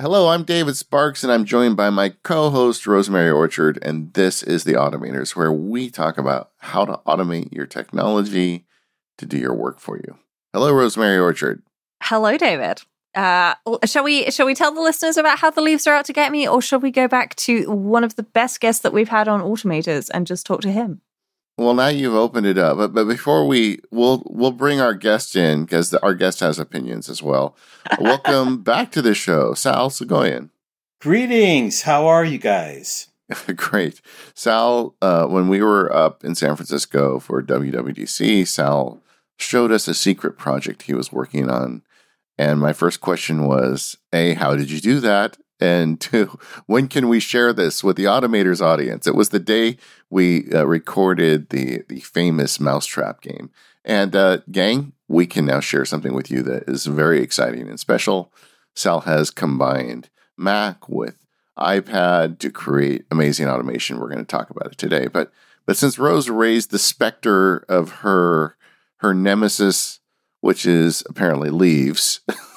Hello, I'm David Sparks, and I'm joined by my co host, Rosemary Orchard, and this is The Automators, where we talk about how to automate your technology to do your work for you. Hello, Rosemary Orchard. Hello, David. Uh, shall we shall we tell the listeners about how the leaves are out to get me, or shall we go back to one of the best guests that we've had on Automators and just talk to him? Well, now you've opened it up, but, but before we we'll we'll bring our guest in because our guest has opinions as well. Welcome back to the show, Sal Soghoian. Greetings. How are you guys? Great, Sal. Uh, when we were up in San Francisco for WWDC, Sal showed us a secret project he was working on, and my first question was, "A, how did you do that?" And two, when can we share this with the Automators audience? It was the day we uh, recorded the the famous Mousetrap game. And uh, gang, we can now share something with you that is very exciting and special. Sal has combined Mac with iPad to create amazing automation. We're going to talk about it today. But but since Rose raised the specter of her her nemesis, which is apparently leaves.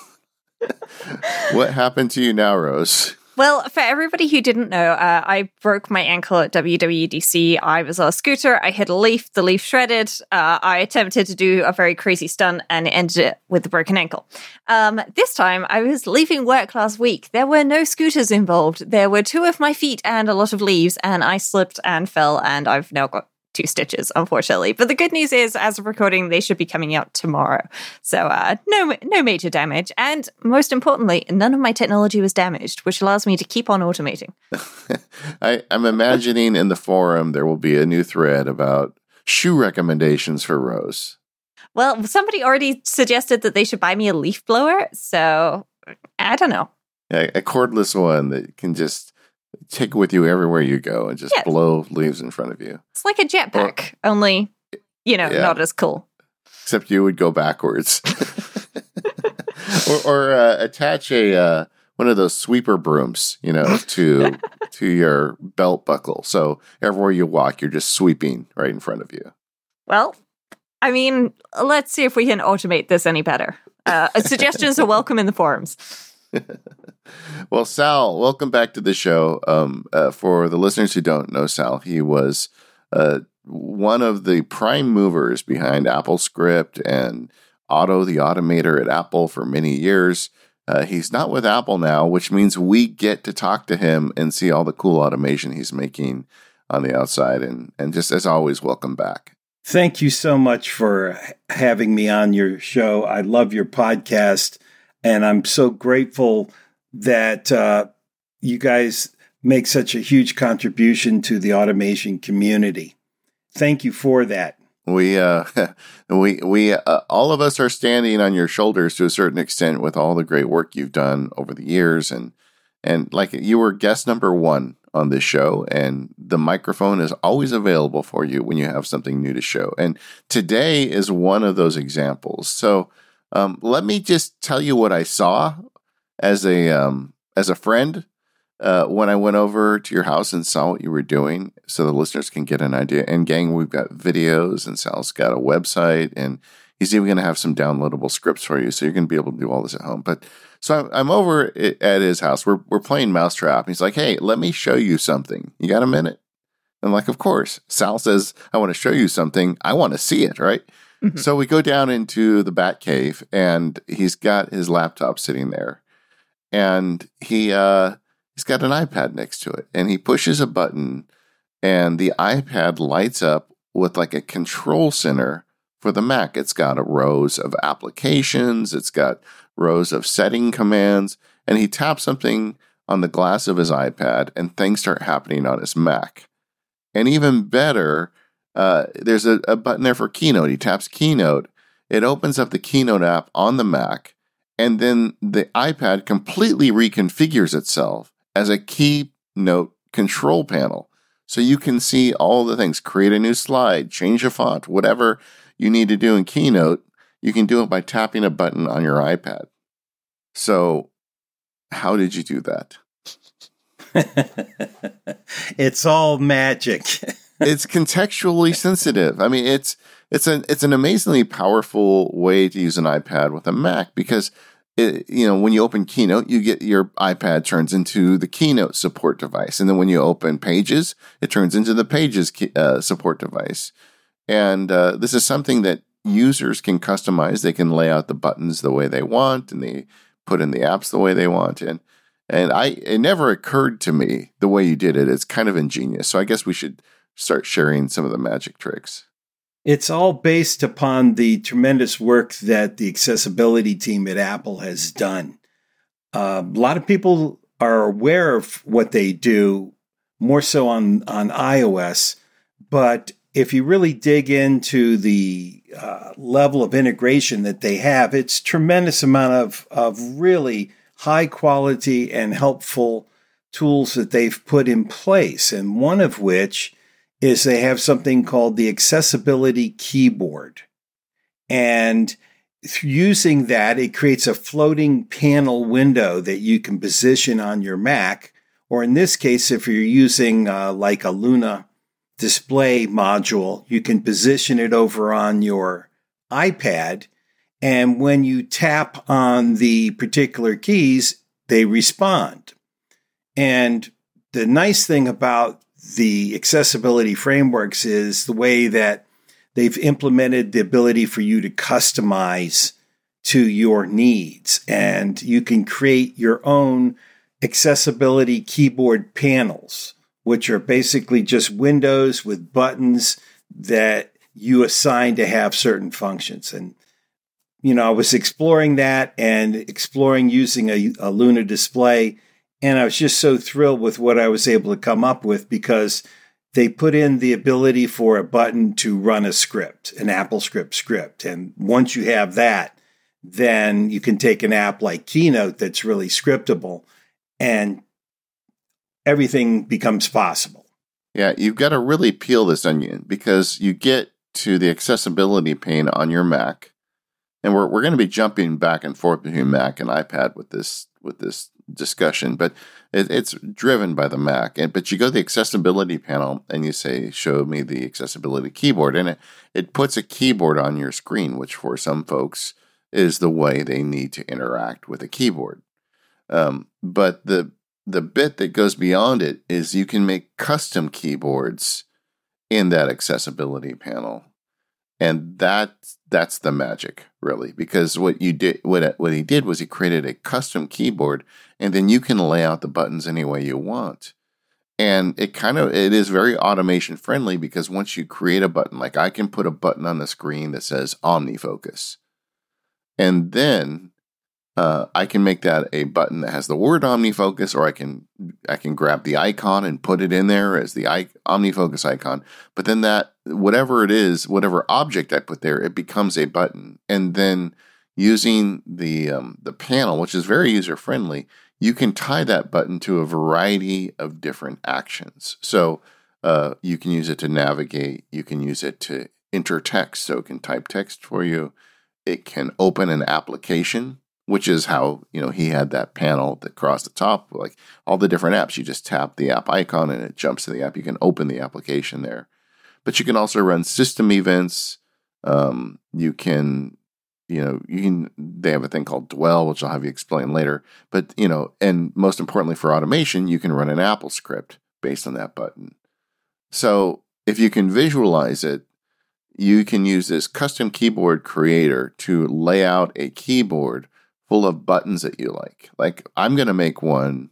what happened to you now, Rose? Well, for everybody who didn't know, uh, I broke my ankle at WWDC. I was on a scooter. I hit a leaf. The leaf shredded. Uh, I attempted to do a very crazy stunt and ended it with a broken ankle. Um, this time, I was leaving work last week. There were no scooters involved. There were two of my feet and a lot of leaves, and I slipped and fell, and I've now got two stitches, unfortunately. But the good news is, as of recording, they should be coming out tomorrow. So uh, no, no major damage, and most importantly, none of my technology was damaged, which allows me to keep on automating. I, I'm imagining in the forum there will be a new thread about shoe recommendations for Rose. Well, somebody already suggested that they should buy me a leaf blower, so I don't know. A, a cordless one that can just take it with you everywhere you go and just yeah. blow leaves in front of you. It's like a jetpack, only you know, yeah. not as cool. Except you would go backwards, or, or uh, attach a uh, one of those sweeper brooms, you know, to to your belt buckle. So everywhere you walk, you're just sweeping right in front of you. Well, I mean, let's see if we can automate this any better. Uh, suggestions are welcome in the forums. Well, Sal, welcome back to the show. Um, uh, for the listeners who don't know Sal, he was uh, one of the prime movers behind AppleScript and Otto the Automator at Apple for many years. Uh, he's not with Apple now, which means we get to talk to him and see all the cool automation he's making on the outside. And, and just as always, welcome back. Thank you so much for having me on your show. I love your podcast. And I'm so grateful that uh, you guys make such a huge contribution to the automation community. Thank you for that. We, uh, we, we, uh, all of us are standing on your shoulders to a certain extent with all the great work you've done over the years, and and like you were guest number one on this show, and the microphone is always available for you when you have something new to show. And today is one of those examples. So um, let me just tell you what I saw as a um, as a friend uh, when I went over to your house and saw what you were doing, so the listeners can get an idea. And gang, we've got videos, and Sal's got a website, and he's even going to have some downloadable scripts for you, so you're going to be able to do all this at home. But so I'm, I'm over at his house. We're we're playing Mousetrap. He's like, "Hey, let me show you something. You got a minute?" I'm like, "Of course." Sal says, "I want to show you something. I want to see it." Right. Mm-hmm. So we go down into the Bat Cave, and he's got his laptop sitting there, and he uh, he's got an iPad next to it, and he pushes a button, and the iPad lights up with like a control center for the Mac. It's got a rows of applications, it's got rows of setting commands, and he taps something on the glass of his iPad, and things start happening on his Mac. And even better, uh, there's a, a button there for Keynote. He taps Keynote. It opens up the Keynote app on the Mac, and then the iPad completely reconfigures itself as a Keynote control panel. So you can see all the things, create a new slide, change a font, whatever you need to do in Keynote, you can do it by tapping a button on your iPad. So, how did you do that? it's all magic. it's contextually sensitive. I mean, it's it's an it's an amazingly powerful way to use an iPad with a Mac because it, you know, when you open Keynote, you get your iPad turns into the Keynote support device, and then when you open Pages, it turns into the Pages uh, support device. And uh, this is something that users can customize. They can lay out the buttons the way they want, and they put in the apps the way they want. And and I it never occurred to me the way you did it. It's kind of ingenious. So I guess we should start sharing some of the magic tricks. It's all based upon the tremendous work that the accessibility team at Apple has done. Uh, a lot of people are aware of what they do, more so on, on iOS. But if you really dig into the uh, level of integration that they have, it's tremendous amount of, of really high quality and helpful tools that they've put in place. And one of which is they have something called the accessibility keyboard. And using that, it creates a floating panel window that you can position on your Mac. Or in this case, if you're using uh, like a Luna display module, you can position it over on your iPad. And when you tap on the particular keys, they respond. And the nice thing about the accessibility frameworks is the way that they've implemented the ability for you to customize to your needs. And you can create your own accessibility keyboard panels, which are basically just windows with buttons that you assign to have certain functions. And, you know, I was exploring that and exploring using a, a Luna display and I was just so thrilled with what I was able to come up with because they put in the ability for a button to run a script, an AppleScript script. And once you have that, then you can take an app like Keynote that's really scriptable and everything becomes possible. Yeah, you've got to really peel this onion because you get to the accessibility pane on your Mac. And we're, we're going to be jumping back and forth between Mac and iPad with this with this discussion, but it, it's driven by the Mac. And but you go to the accessibility panel and you say, "Show me the accessibility keyboard," and it it puts a keyboard on your screen, which for some folks is the way they need to interact with a keyboard. Um, but the the bit that goes beyond it is you can make custom keyboards in that accessibility panel and that that's the magic really because what you did what what he did was he created a custom keyboard and then you can lay out the buttons any way you want and it kind of it is very automation friendly because once you create a button like i can put a button on the screen that says OmniFocus and then uh, I can make that a button that has the word OmniFocus, or I can I can grab the icon and put it in there as the I- OmniFocus icon. But then that whatever it is, whatever object I put there, it becomes a button. And then using the um, the panel, which is very user friendly, you can tie that button to a variety of different actions. So uh, you can use it to navigate. You can use it to enter text, so it can type text for you. It can open an application which is how you know he had that panel that across the top like all the different apps you just tap the app icon and it jumps to the app you can open the application there but you can also run system events um, you can you know you can they have a thing called dwell which i'll have you explain later but you know and most importantly for automation you can run an AppleScript based on that button so if you can visualize it you can use this custom keyboard creator to lay out a keyboard full of buttons that you like. Like I'm going to make one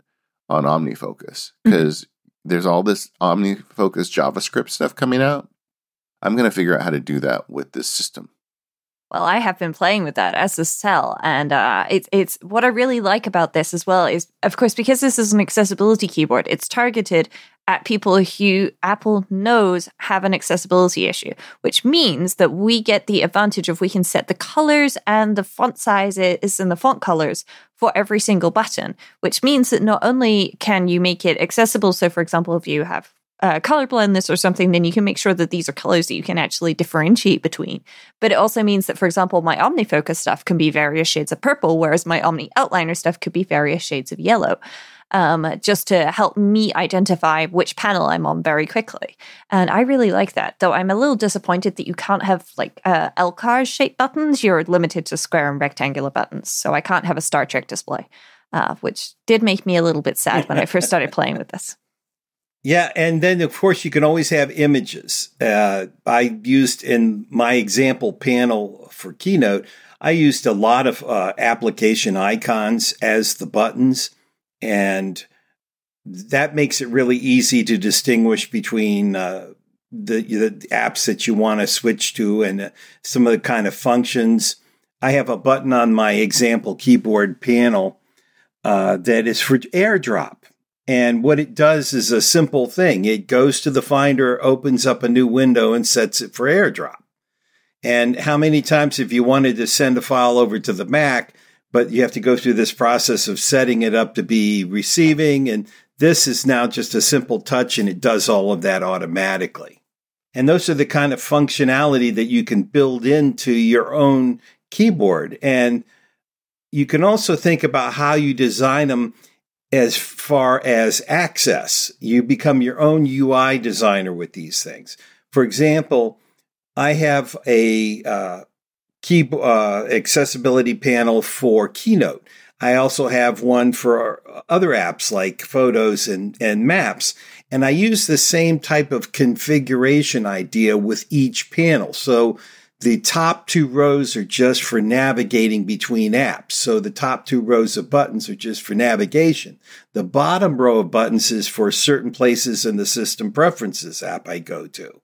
on OmniFocus because mm-hmm. there's all this OmniFocus JavaScript stuff coming out. I'm going to figure out how to do that with this system. Well, I have been playing with that as a cell, and uh, it's it's what I really like about this as well is, of course, because this is an accessibility keyboard, it's targeted at people who Apple knows have an accessibility issue, which means that we get the advantage of we can set the colors and the font sizes and the font colors for every single button, which means that not only can you make it accessible, so for example, if you have uh, color blend or something, then you can make sure that these are colors that you can actually differentiate between. But it also means that, for example, my OmniFocus stuff can be various shades of purple, whereas my OmniOutliner stuff could be various shades of yellow. Um, just to help me identify which panel I'm on very quickly. And I really like that, though I'm a little disappointed that you can't have like uh, LCARS shaped buttons. You're limited to square and rectangular buttons. So I can't have a Star Trek display, uh, which did make me a little bit sad when I first started playing with this. Yeah, and then of course you can always have images. Uh, I used in my example panel for Keynote, I used a lot of uh, application icons as the buttons, and that makes it really easy to distinguish between uh, the, the apps that you want to switch to and uh, some of the kind of functions. I have a button on my example keyboard panel uh, that is for AirDrop. And what it does is a simple thing. It goes to the Finder, opens up a new window, and sets it for AirDrop. And how many times have you wanted to send a file over to the Mac, but you have to go through this process of setting it up to be receiving? And this is now just a simple touch and it does all of that automatically. And those are the kind of functionality that you can build into your own keyboard. And you can also think about how you design them as far as access. You become your own UI designer with these things. For example, I have a uh, key uh, accessibility panel for Keynote. I also have one for other apps like Photos and, and Maps. And I use the same type of configuration idea with each panel. So the top two rows are just for navigating between apps. So the top two rows of buttons are just for navigation. The bottom row of buttons is for certain places in the system preferences app I go to.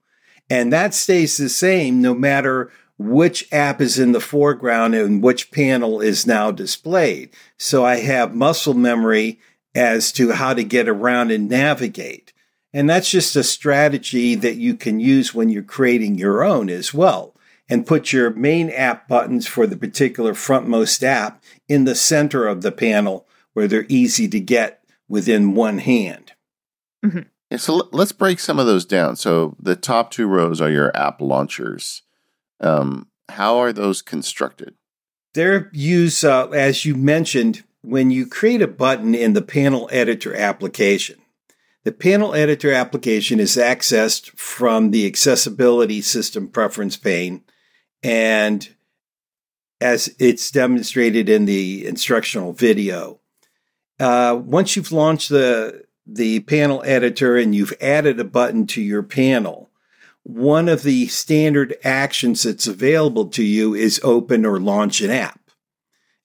And that stays the same no matter which app is in the foreground and which panel is now displayed. So I have muscle memory as to how to get around and navigate. And that's just a strategy that you can use when you're creating your own as well and put your main app buttons for the particular frontmost app in the center of the panel where they're easy to get within one hand. Mm-hmm. Yeah, so let's break some of those down. So the top two rows are your app launchers. Um, how are those constructed? They're used, uh, as you mentioned, when you create a button in the panel editor application. The panel editor application is accessed from the accessibility system preference pane and as it's demonstrated in the instructional video, uh, once you've launched the the panel editor and you've added a button to your panel, one of the standard actions that's available to you is open or launch an app.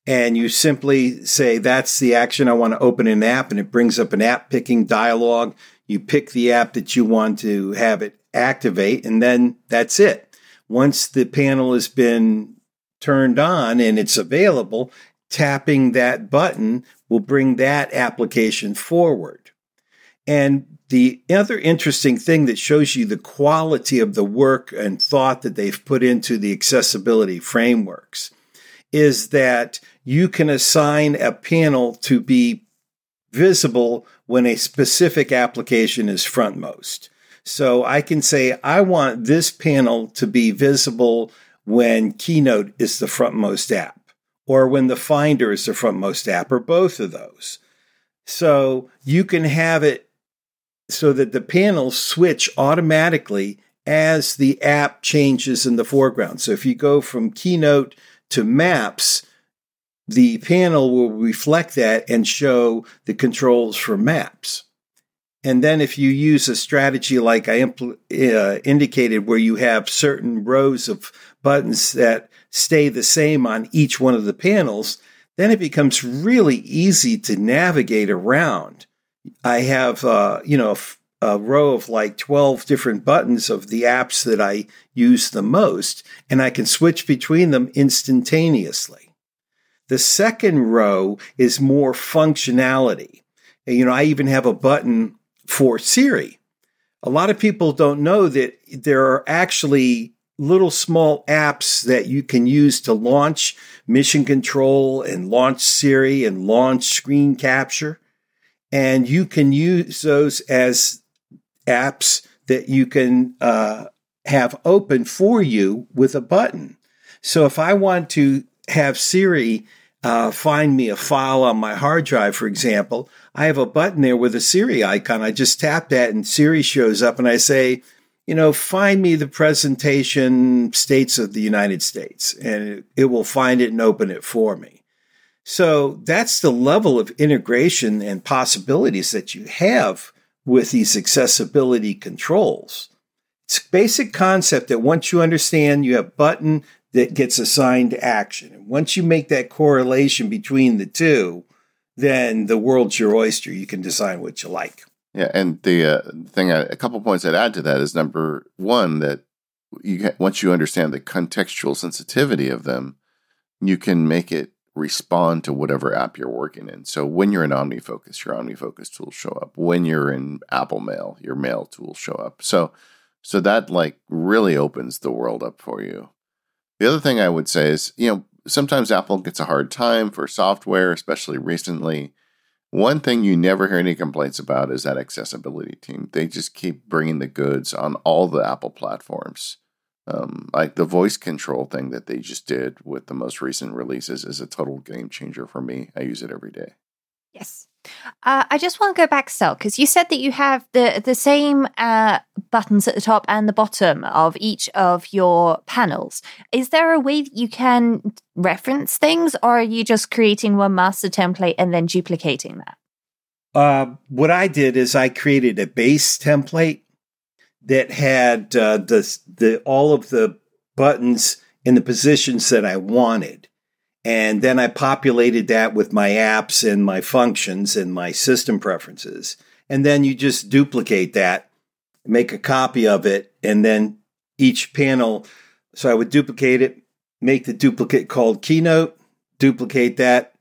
And you simply say, that's the action I want to open an app. And it brings up an app picking dialog. You pick the app that you want to have it activate, and then that's it once the panel has been turned on and it's available, tapping that button will bring that application forward. And the other interesting thing that shows you the quality of the work and thought that they've put into the accessibility frameworks is that you can assign a panel to be visible when a specific application is frontmost. So I can say, I want this panel to be visible when Keynote is the frontmost app or when the Finder is the frontmost app or both of those. So you can have it so that the panels switch automatically as the app changes in the foreground. So if you go from Keynote to Maps, the panel will reflect that and show the controls for Maps. And then if you use a strategy like I impl- uh, indicated, where you have certain rows of buttons that stay the same on each one of the panels, then it becomes really easy to navigate around. I have, uh, you know, a row of like 12 different buttons of the apps that I use the most, and I can switch between them instantaneously. The second row is more functionality. You know, I even have a button for Siri. A lot of people don't know that there are actually little small apps that you can use to launch mission control and launch Siri and launch screen capture. And you can use those as apps that you can uh, have open for you with a button. So if I want to have Siri uh, find me a file on my hard drive, for example, I have a button there with a Siri icon. I just tap that and Siri shows up and I say, you know, find me the presentation states of the United States and it, it will find it and open it for me. So that's the level of integration and possibilities that you have with these accessibility controls. It's a basic concept that once you understand, you have button that gets assigned action. And once you make that correlation between the two, then the world's your oyster. You can design what you like. Yeah, and the uh, thing, a couple points I'd add to that is number one that you once you understand the contextual sensitivity of them, you can make it respond to whatever app you're working in. So when you're in OmniFocus, your OmniFocus tools show up. When you're in Apple Mail, your Mail tools show up. So so that like really opens the world up for you. The other thing I would say is, you know, sometimes Apple gets a hard time for software, especially recently. One thing you never hear any complaints about is that accessibility team. They just keep bringing the goods on all the Apple platforms. Um, like the voice control thing that they just did with the most recent releases is a total game changer for me. I use it every day. Yes. Uh, I just want to go back, Sal, because you said that you have the the same uh, buttons at the top and the bottom of each of your panels. Is there a way that you can reference things, or are you just creating one master template and then duplicating that? Uh, what I did is I created a base template that had uh, the the all of the buttons in the positions that I wanted. And then I populated that with my apps and my functions and my system preferences. And then you just duplicate that, make a copy of it, and then each panel. So I would duplicate it, make the duplicate called Keynote, duplicate that,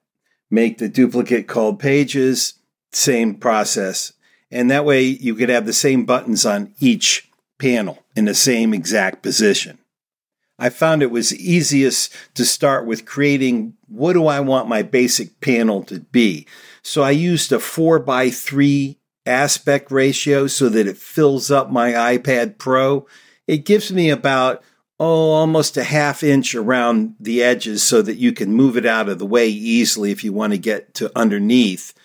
make the duplicate called Pages, same process. And that way you could have the same buttons on each panel in the same exact position. I found it was easiest to start with creating what do I want my basic panel to be. So I used a four by three aspect ratio so that it fills up my iPad Pro. It gives me about, oh, almost a half inch around the edges so that you can move it out of the way easily if you want to get to underneath.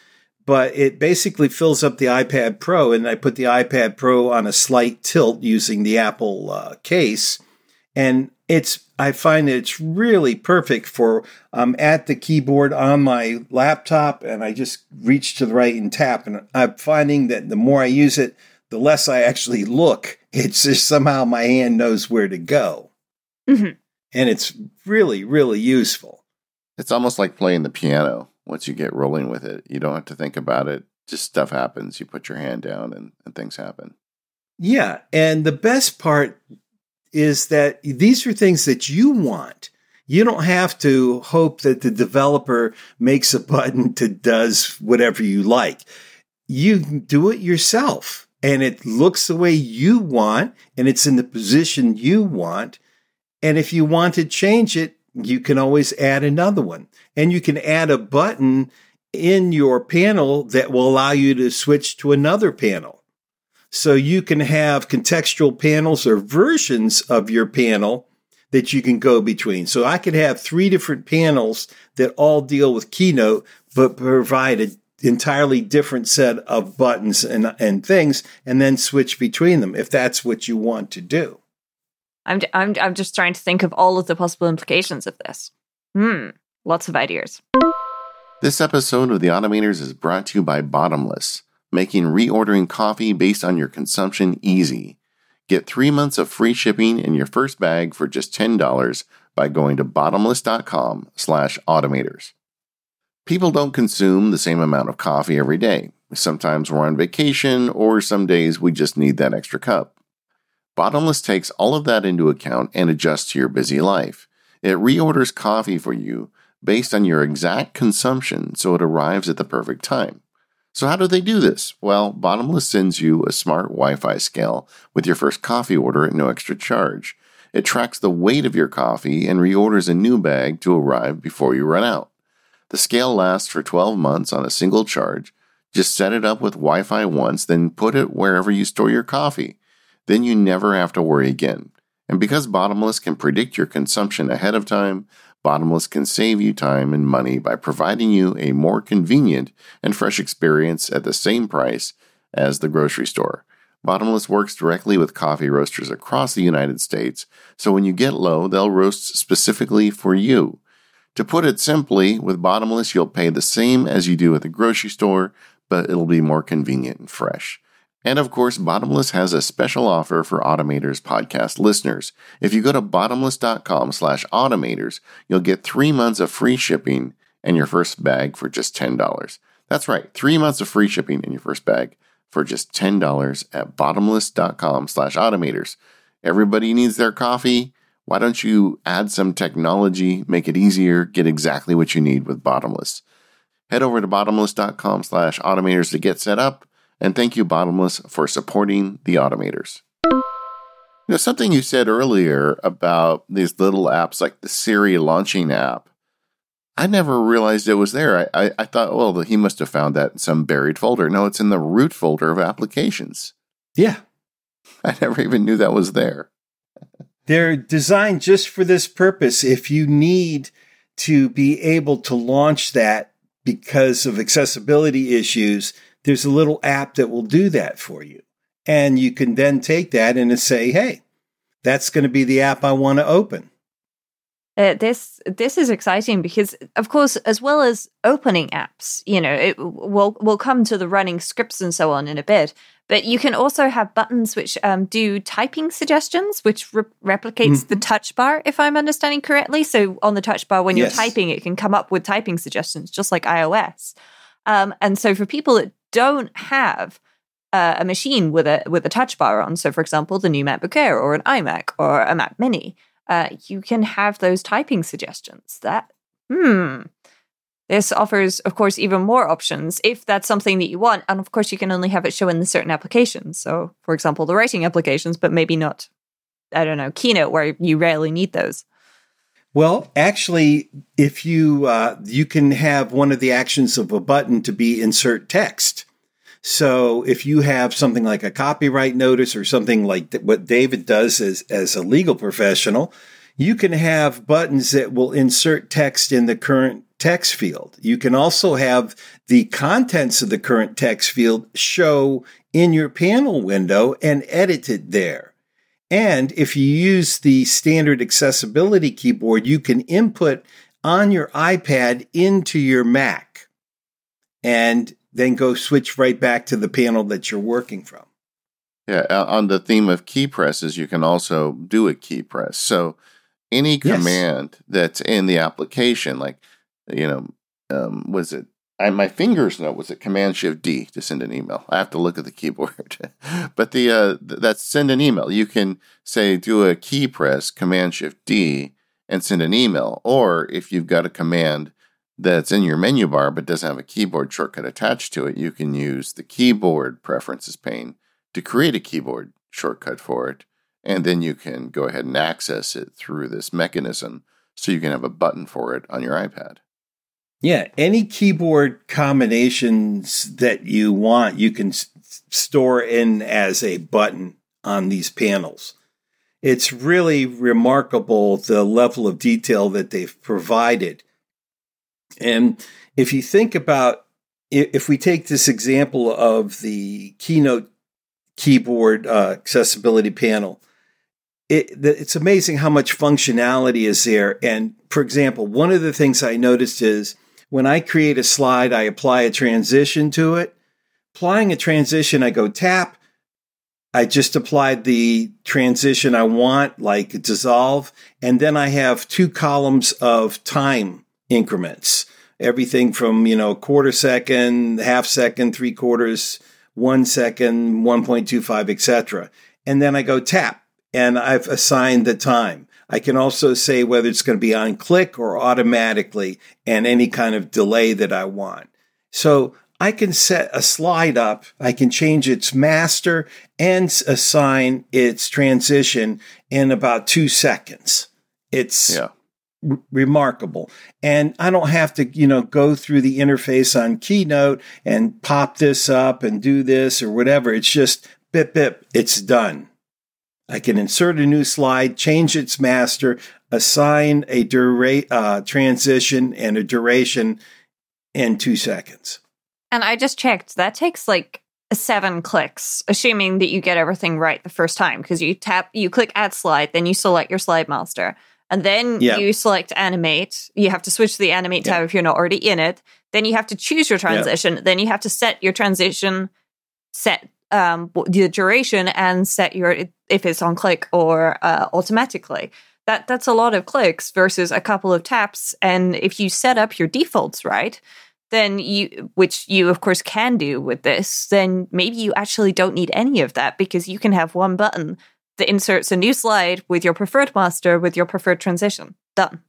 But it basically fills up the iPad Pro, and I put the iPad Pro on a slight tilt using the Apple uh, case. And it's I find it's really perfect for I'm um, at the keyboard on my laptop and I just reach to the right and tap. And I'm finding that the more I use it, the less I actually look. It's just somehow my hand knows where to go. Mm-hmm. And it's really, really useful. It's almost like playing the piano. Once you get rolling with it, you don't have to think about it. Just stuff happens. You put your hand down and, and things happen. Yeah. And the best part is that these are things that you want. You don't have to hope that the developer makes a button to does whatever you like. You can do it yourself and it looks the way you want and it's in the position you want. And if you want to change it, you can always add another one and you can add a button in your panel that will allow you to switch to another panel. So you can have contextual panels or versions of your panel that you can go between. So I could have three different panels that all deal with Keynote, but provide an entirely different set of buttons and, and things, and then switch between them if that's what you want to do. I'm, I'm, I'm just trying to think of all of the possible implications of this. Hmm, lots of ideas. This episode of The Automators is brought to you by Bottomless making reordering coffee based on your consumption easy. Get three months of free shipping in your first bag for just $10 by going to bottomless.com slash automators. People don't consume the same amount of coffee every day. Sometimes we're on vacation, or some days we just need that extra cup. Bottomless takes all of that into account and adjusts to your busy life. It reorders coffee for you based on your exact consumption so it arrives at the perfect time. So, how do they do this? Well, Bottomless sends you a smart Wi Fi scale with your first coffee order at no extra charge. It tracks the weight of your coffee and reorders a new bag to arrive before you run out. The scale lasts for 12 months on a single charge, Just set it up with Wi Fi once, then put it wherever you store your coffee. Then you never have to worry again. And because Bottomless can predict your consumption ahead of time, Bottomless can save you time and money by providing you a more convenient and fresh experience at the same price as the grocery store. Bottomless works directly with coffee roasters across the United States, so when you get low, they'll roast specifically for you. To put it simply, with Bottomless, you'll pay the same as you do at the grocery store, but it'll be more convenient and fresh. And of course, Bottomless has a special offer for Automators podcast listeners. If you go to bottomless.com slash automators, you'll get three months of free shipping and your first bag for just $10. That's right, three months of free shipping in your first bag for just $10 at bottomless.com slash automators. Everybody needs their coffee. Why don't you add some technology, make it easier, get exactly what you need with Bottomless? Head over to bottomless.com slash automators to get set up and thank you, Bottomless, for supporting the automators. You know, something you said earlier about these little apps like the Siri launching app, I never realized it was there. I, I, I thought, well, he must have found that in some buried folder. No, it's in the root folder of applications. Yeah. I never even knew that was there. They're designed just for this purpose. If you need to be able to launch that because of accessibility issues, there's a little app that will do that for you. And you can then take that and say, hey, that's going to be the app I want to open. Uh, this this is exciting because, of course, as well as opening apps, you know, it, we'll we'll come to the running scripts and so on in a bit. But you can also have buttons which um, do typing suggestions, which re- replicates mm-hmm. the touch bar, if I'm understanding correctly. So on the touch bar, when you're typing, it can come up with typing suggestions, just like iOS. Um, and so for people that don't have uh, a machine with a with a touch bar on, so for example, the new MacBook Air or an iMac or a Mac Mini, uh, you can have those typing suggestions. That hmm. This offers, of course, even more options if that's something that you want. And of course, you can only have it show in the certain applications. So, for example, the writing applications, but maybe not, I don't know, Keynote, where you rarely need those. Well, actually, if you uh, you can have one of the actions of a button to be insert text. So if you have something like a copyright notice or something like what David does as as a legal professional, you can have buttons that will insert text in the current text field. You can also have the contents of the current text field show in your panel window and edit it there. And if you use the standard accessibility keyboard, you can input on your iPad into your Mac and then go switch right back to the panel that you're working from. Yeah, on the theme of key presses, you can also do a key press. So any command yes. that's in the application, like, you know, um, was it My fingers know was it Command Shift D to send an email. I have to look at the keyboard, but the uh, that's send an email. You can say do a key press Command Shift D and send an email, or if you've got a command that's in your menu bar but doesn't have a keyboard shortcut attached to it, you can use the keyboard preferences pane to create a keyboard shortcut for it, and then you can go ahead and access it through this mechanism, so you can have a button for it on your iPad. Yeah, any keyboard combinations that you want, you can s- store in as a button on these panels. It's really remarkable the level of detail that they've provided. And if you think about, if we take this example of the Keynote keyboard uh, accessibility panel, it, it's amazing how much functionality is there. And for example, one of the things I noticed is when I create a slide, I apply a transition to it. Applying a transition, I go tap. I just applied the transition I want, like dissolve. And then I have two columns of time increments. Everything from, you know, quarter second, half second, three quarters, one second, 1.25, etc. And then I go tap and I've assigned the time. I can also say whether it's going to be on click or automatically and any kind of delay that I want. So I can set a slide up. I can change its master and assign its transition in about two seconds. It's yeah. r- remarkable. And I don't have to, you know, go through the interface on Keynote and pop this up and do this or whatever. It's just bip, bip, it's done. I can insert a new slide, change its master, assign a dura- uh, transition and a duration in two seconds. And I just checked. That takes like seven clicks, assuming that you get everything right the first time, because you tap, you click add slide, then you select your slide master, and then Yeah. you select animate. You have to switch to the animate Yeah. tab if you're not already in it. Then you have to choose your transition. Then you have to set your transition, set um, the duration, and set your if it's on click or uh, automatically. That that's a lot of clicks versus a couple of taps. And if you set up your defaults right, then you which you of course can do with this then maybe you actually don't need any of that because you can have one button that inserts a new slide with your preferred master with your preferred transition done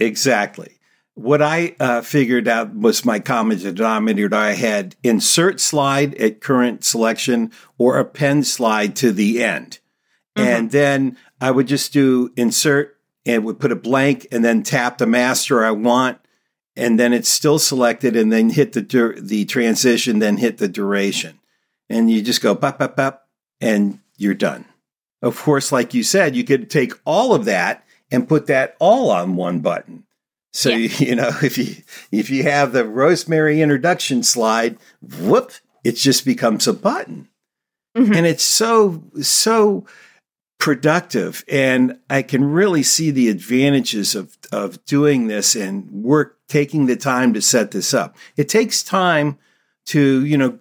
exactly. What I uh, figured out was my common denominator. I had insert slide at current selection or append slide to the end. And then I would just do insert and would put a blank and then tap the master I want. And then it's still selected and then hit the, dur- the transition, then hit the duration. And you just go pop, pop, pop, and you're done. Of course, like you said, you could take all of that and put that all on one button. So Yeah. you know if you if you have the rosemary introduction slide, whoop, it just becomes a button, Mhm. and it's so so productive, and I can really see the advantages of of doing this and work taking the time to set this up. It takes time to you know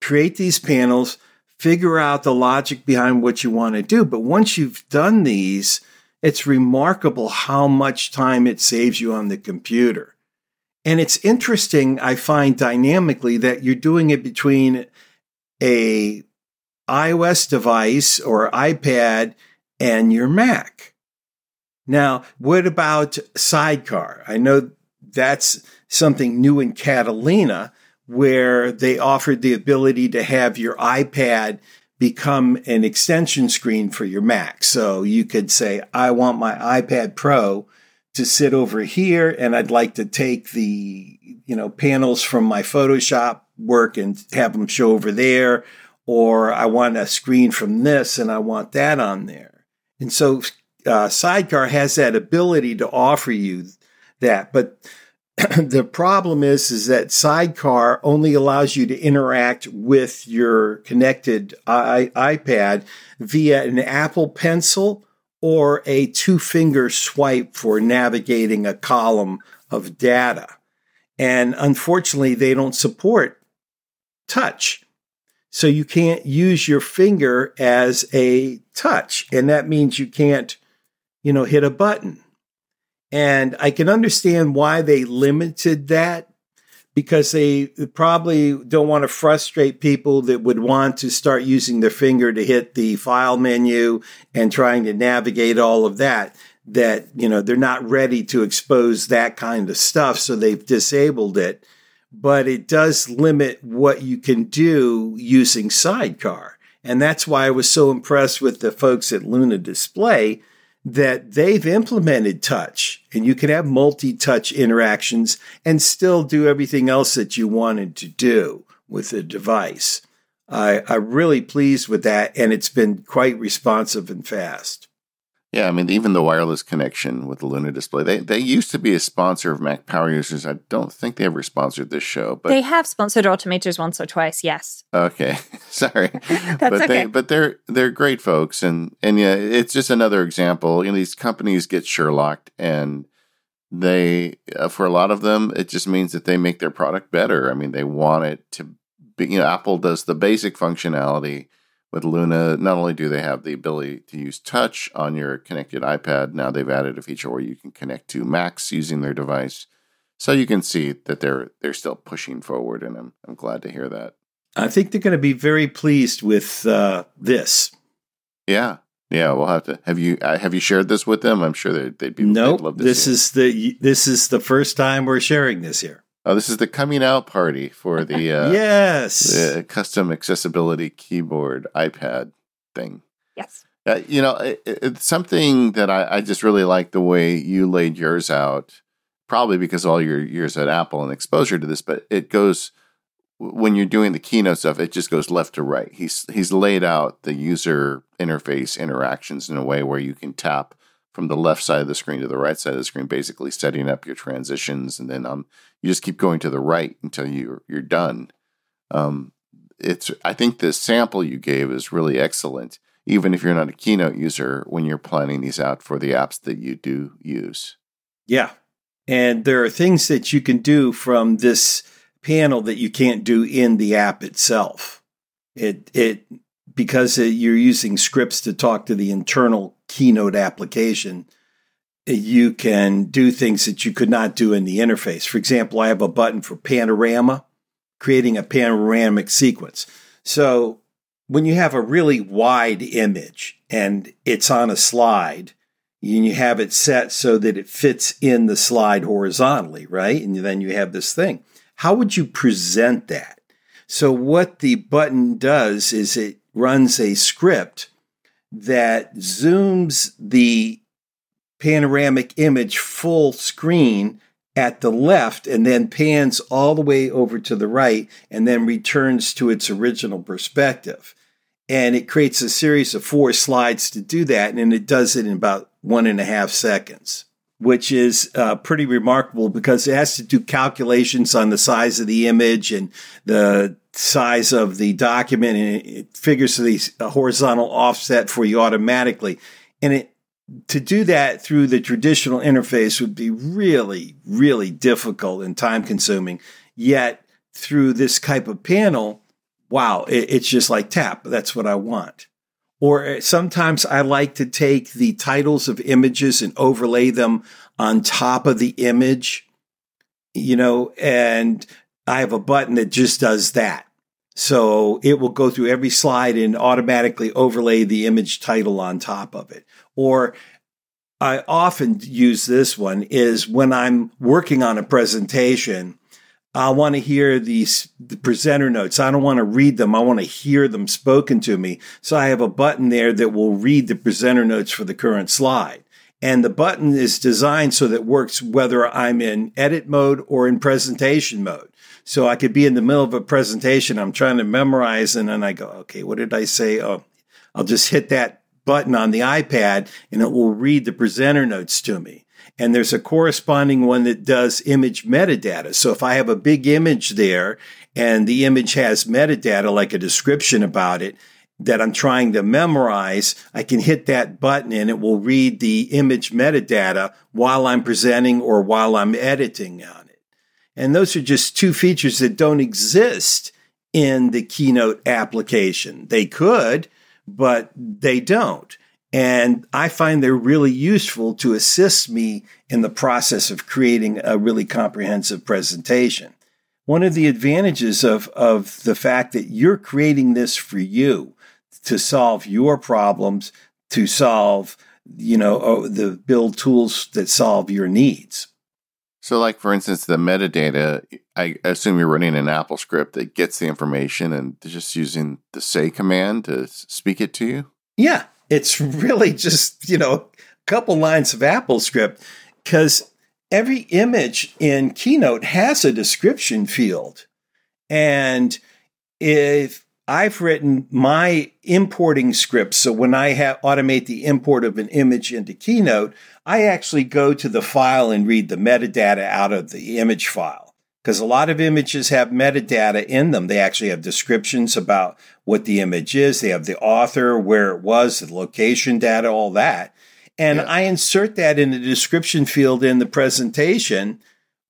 create these panels, figure out the logic behind what you want to do, but once you've done these it's remarkable how much time it saves you on the computer. And it's interesting, I find dynamically that you're doing it between a iOS device or iPad and your Mac. Now, what about Sidecar? I know that's something new in Catalina where they offered the ability to have your iPad become an extension screen for your Mac. So you could say, I want my iPad Pro to sit over here and I'd like to take the, you know, panels from my Photoshop work and have them show over there. Or I want a screen from this and I want that on there. And so uh, Sidecar has that ability to offer you that. But the problem is, is that Sidecar only allows you to interact with your connected I- iPad via an Apple Pencil or a two finger swipe for navigating a column of data. And unfortunately, they don't support touch. So you can't use your finger as a touch. And that means you can't, you know, hit a button. And I can understand why they limited that because they probably don't want to frustrate people that would want to start using their finger to hit the file menu and trying to navigate all of that. That, you know, they're not ready to expose that kind of stuff. So they've disabled it. But it does limit what you can do using Sidecar. And that's why I was so impressed with the folks at Luna Display that they've implemented touch and you can have multi-touch interactions and still do everything else that you wanted to do with the device. I, I'm really pleased with that and it's been quite responsive and fast. Yeah, I mean, even the wireless connection with the Luna display, they, they used to be a sponsor of Mac Power Users. I don't think they ever sponsored this show, but they have sponsored automators once or twice yes Okay, sorry, That's but okay. they but they're they're great folks, and and yeah, it's just another example. You know, these companies get Sherlocked, and they uh, for a lot of them, it just means that they make their product better. I mean, they want it to be. You know, Apple does the basic functionality with Luna. Not only do they have the ability to use touch on your connected iPad, now they've added a feature where you can connect to Macs using their device. So you can see that they're they're still pushing forward, and I'm I'm glad to hear that. I think they're going to be very pleased with uh, this. Yeah, yeah. We'll have to have you uh, have you shared this with them. I'm sure they'd, they'd be. nope, they'd love to this see it. is the this is the first time we're sharing this here. Oh, this is the coming out party for the uh, yes, the custom accessibility keyboard iPad thing. yes Uh, you know, it, it's something that I, I just really like the way you laid yours out. Probably because all your years at Apple and exposure to this, but it goes when you're doing the keynote stuff. It just goes left to right. He's he's laid out the user interface interactions in a way where you can tap from the left side of the screen to the right side of the screen, basically setting up your transitions, and then um, you just keep going to the right until you you're done. Um, it's I think the sample you gave is really excellent even if you're not a Keynote user, when you're planning these out for the apps that you do use. Yeah. And there are things that you can do from this panel that you can't do in the app itself. It, it, because you're using scripts to talk to the internal Keynote application, you can do things that you could not do in the interface. For example, I have a button for panorama, creating a panoramic sequence. So when you have a really wide image and it's on a slide, and you have it set so that it fits in the slide horizontally, right? And then you have this thing. How would you present that? So, what the button does is it runs a script that zooms the panoramic image full screen at the left and then pans all the way over to the right and then returns to its original perspective. And it creates a series of four slides to do that. And it does it in about one and a half seconds, which is uh, pretty remarkable because it has to do calculations on the size of the image and the size of the document. And it figures the horizontal offset for you automatically. And it to do that through the traditional interface would be really, really difficult and time consuming. Yet through this type of panel, wow, it's just like tap. That's what I want. Or uh, sometimes I like to take the titles of images and overlay them on top of the image, you know, and I have a button that just does that. So it will go through every slide and automatically overlay the image title on top of it. Or I often use this one is when I'm working on a presentation. I want to hear these the presenter notes. I don't want to read them. I want to hear them spoken to me. So I have a button there that will read the presenter notes for the current slide. And the button is designed so that it works whether I'm in edit mode or in presentation mode. So I could be in the middle of a presentation. I'm trying to memorize and then I go, okay, what did I say? Oh, I'll just hit that button on the iPad and it will read the presenter notes to me. And there's a corresponding one that does image metadata. So if I have a big image there and the image has metadata, like a description about it, that I'm trying to memorize, I can hit that button and it will read the image metadata while I'm presenting or while I'm editing on. And those are just two features that don't exist in the Keynote application. They could, but they don't. And I find they're really useful to assist me in the process of creating a really comprehensive presentation. One of the advantages of, of the fact that you're creating this for you to solve your problems, to solve, you know, oh, the build tools that solve your needs. So, like for instance, the metadata, I assume you're running an Apple script that gets the information and just using the say command to speak it to you? Yeah, it's really just, you know, a couple lines of Apple script because every image in Keynote has a description field. And if I've written my importing scripts. So when I ha- automate the import of an image into Keynote, I actually go to the file and read the metadata out of the image file. Because a lot of images have metadata in them. They actually have descriptions about what the image is. They have the author, where it was, the location data, all that. And yeah. I insert that in the description field in the presentation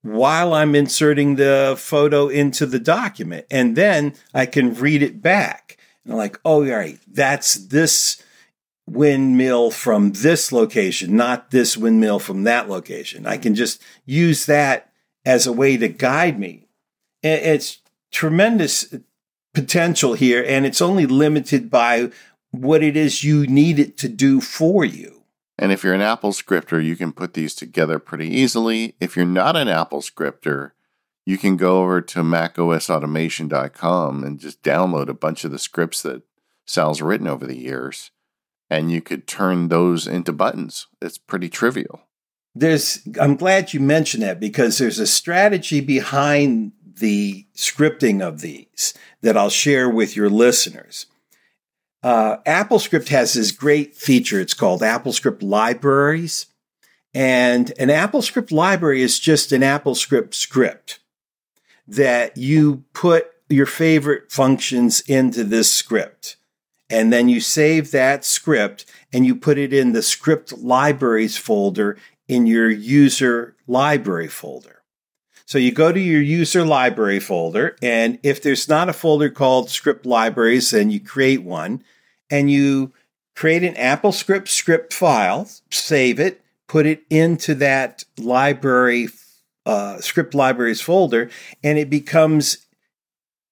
while I'm inserting the photo into the document. And then I can read it back. And I'm like, oh, all right, that's this windmill from this location, not this windmill from that location. I can just use that as a way to guide me. It's tremendous potential here, and it's only limited by what it is you need it to do for you. And if you're an Apple scripter, you can put these together pretty easily. If you're not an Apple scripter, you can go over to macosautomation.com and just download a bunch of the scripts that Sal's written over the years and you could turn those into buttons. It's pretty trivial. There's I'm glad you mentioned that because there's a strategy behind the scripting of these that I'll share with your listeners. Uh, AppleScript has this great feature. It's called AppleScript Libraries. And an AppleScript library is just an AppleScript script that you put your favorite functions into this script. And then you save that script and you put it in the script libraries folder in your user library folder. So you go to your user library folder, and if there's not a folder called script libraries, then you create one and you create an AppleScript script file, save it, put it into that library uh, script libraries folder, and it becomes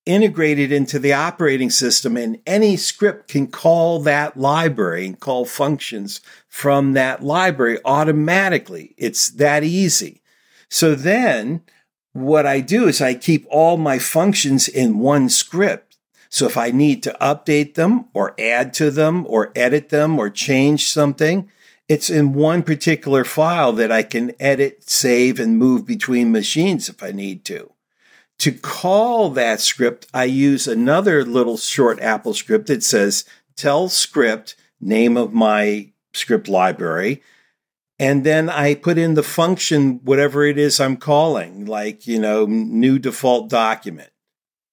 integrated into the operating system and any script can call that library and call functions from that library automatically. It's that easy. So then what I do is I keep all my functions in one script. So if I need to update them or add to them or edit them or change something, it's in one particular file that I can edit, save, and move between machines if I need to. To call that script, I use another little short Apple script that says tell script, name of my script library. And then I put in the function, whatever it is I'm calling, like, you know, new default document.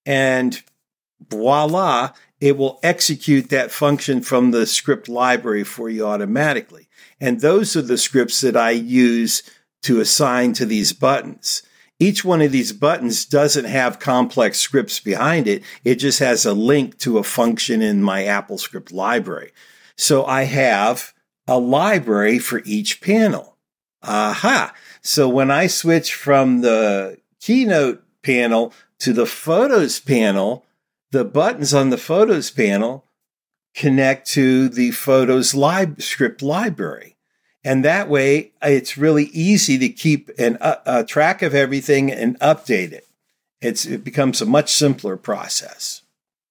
And voila, it will execute that function from the script library for you automatically. And those are the scripts that I use to assign to these buttons. Each one of these buttons doesn't have complex scripts behind it. It just has a link to a function in my AppleScript library. So I have a library for each panel. Aha. So when I switch from the keynote panel to the photos panel, the buttons on the photos panel connect to the photos lib- script library. And that way, it's really easy to keep an, uh, a track of everything and update it. It's, it becomes a much simpler process.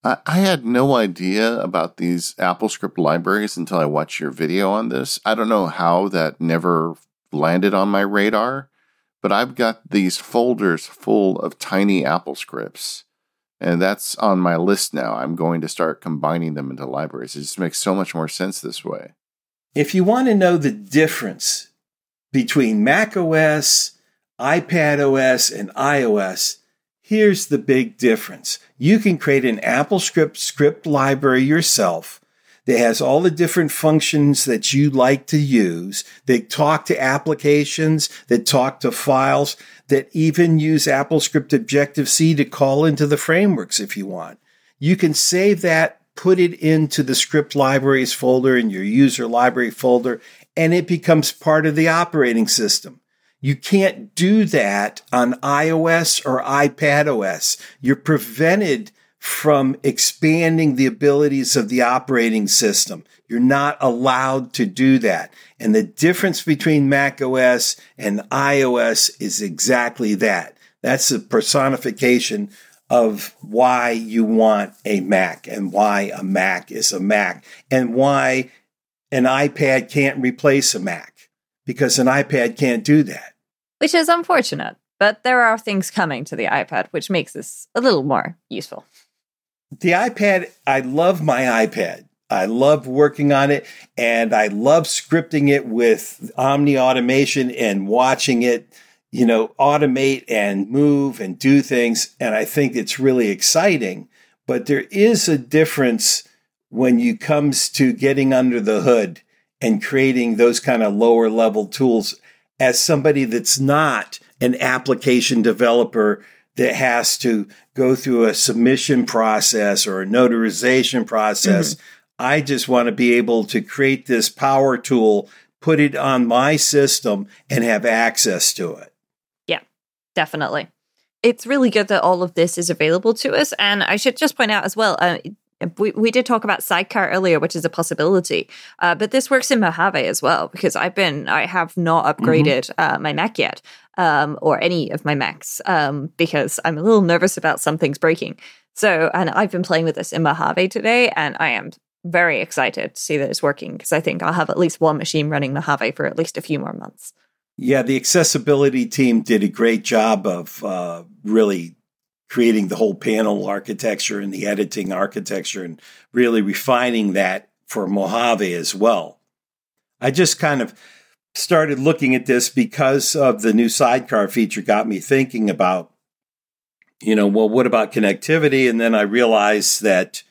I, had no idea about these AppleScript libraries until I watched your video on this. I don't know how that never landed on my radar, but I've got these folders full of tiny AppleScripts. And that's on my list now. I'm going to start combining them into libraries. It just makes so much more sense this way. If you want to know the difference between Mac OS, iPad OS, and iOS, here's the big difference. You can create an AppleScript script library yourself that has all the different functions that you like to use, that talk to applications, that talk to files, that even use AppleScript Objective-C to call into the frameworks if you want. You can save that put it into the script libraries folder in your user library folder, and it becomes part of the operating system. You can't do that on iOS or iPad OS. You're prevented from expanding the abilities of the operating system. You're not allowed to do that. And the difference between Mac OS and iOS is exactly that. That's the personification of why you want a Mac and why a Mac is a Mac and why an iPad can't replace a Mac because an iPad can't do that. Which is unfortunate, but there are things coming to the iPad which makes this a little more useful. The iPad, I love my iPad. I love working on it and I love scripting it with Omni automation and watching it you know, automate and move and do things. And I think it's really exciting. But there is a difference when you comes to getting under the hood and creating those kind of lower level tools as somebody that's not an application developer that has to go through a submission process or a notarization process. Mm-hmm. I just want to be able to create this power tool, put it on my system and have access to it. Yeah, definitely. It's really good that all of this is available to us. And I should just point out as well, uh, we, we did talk about sidecar earlier which is a possibility uh, but this works in mojave as well because i've been i have not mm-hmm. upgraded mm-hmm. uh, my mac yet um, or any of my macs um, because i'm a little nervous about some things breaking so and i've been playing with this in mojave today and i am very excited to see that it's working because I think I'll have at least one machine running Mojave for at least a few more months. Yeah, the accessibility team did a great job of uh, really creating the whole panel architecture and the editing architecture and really refining that for Mojave as well. I just kind of started looking at this because of the new sidecar feature got me thinking about you know well what about connectivity? And then i realized that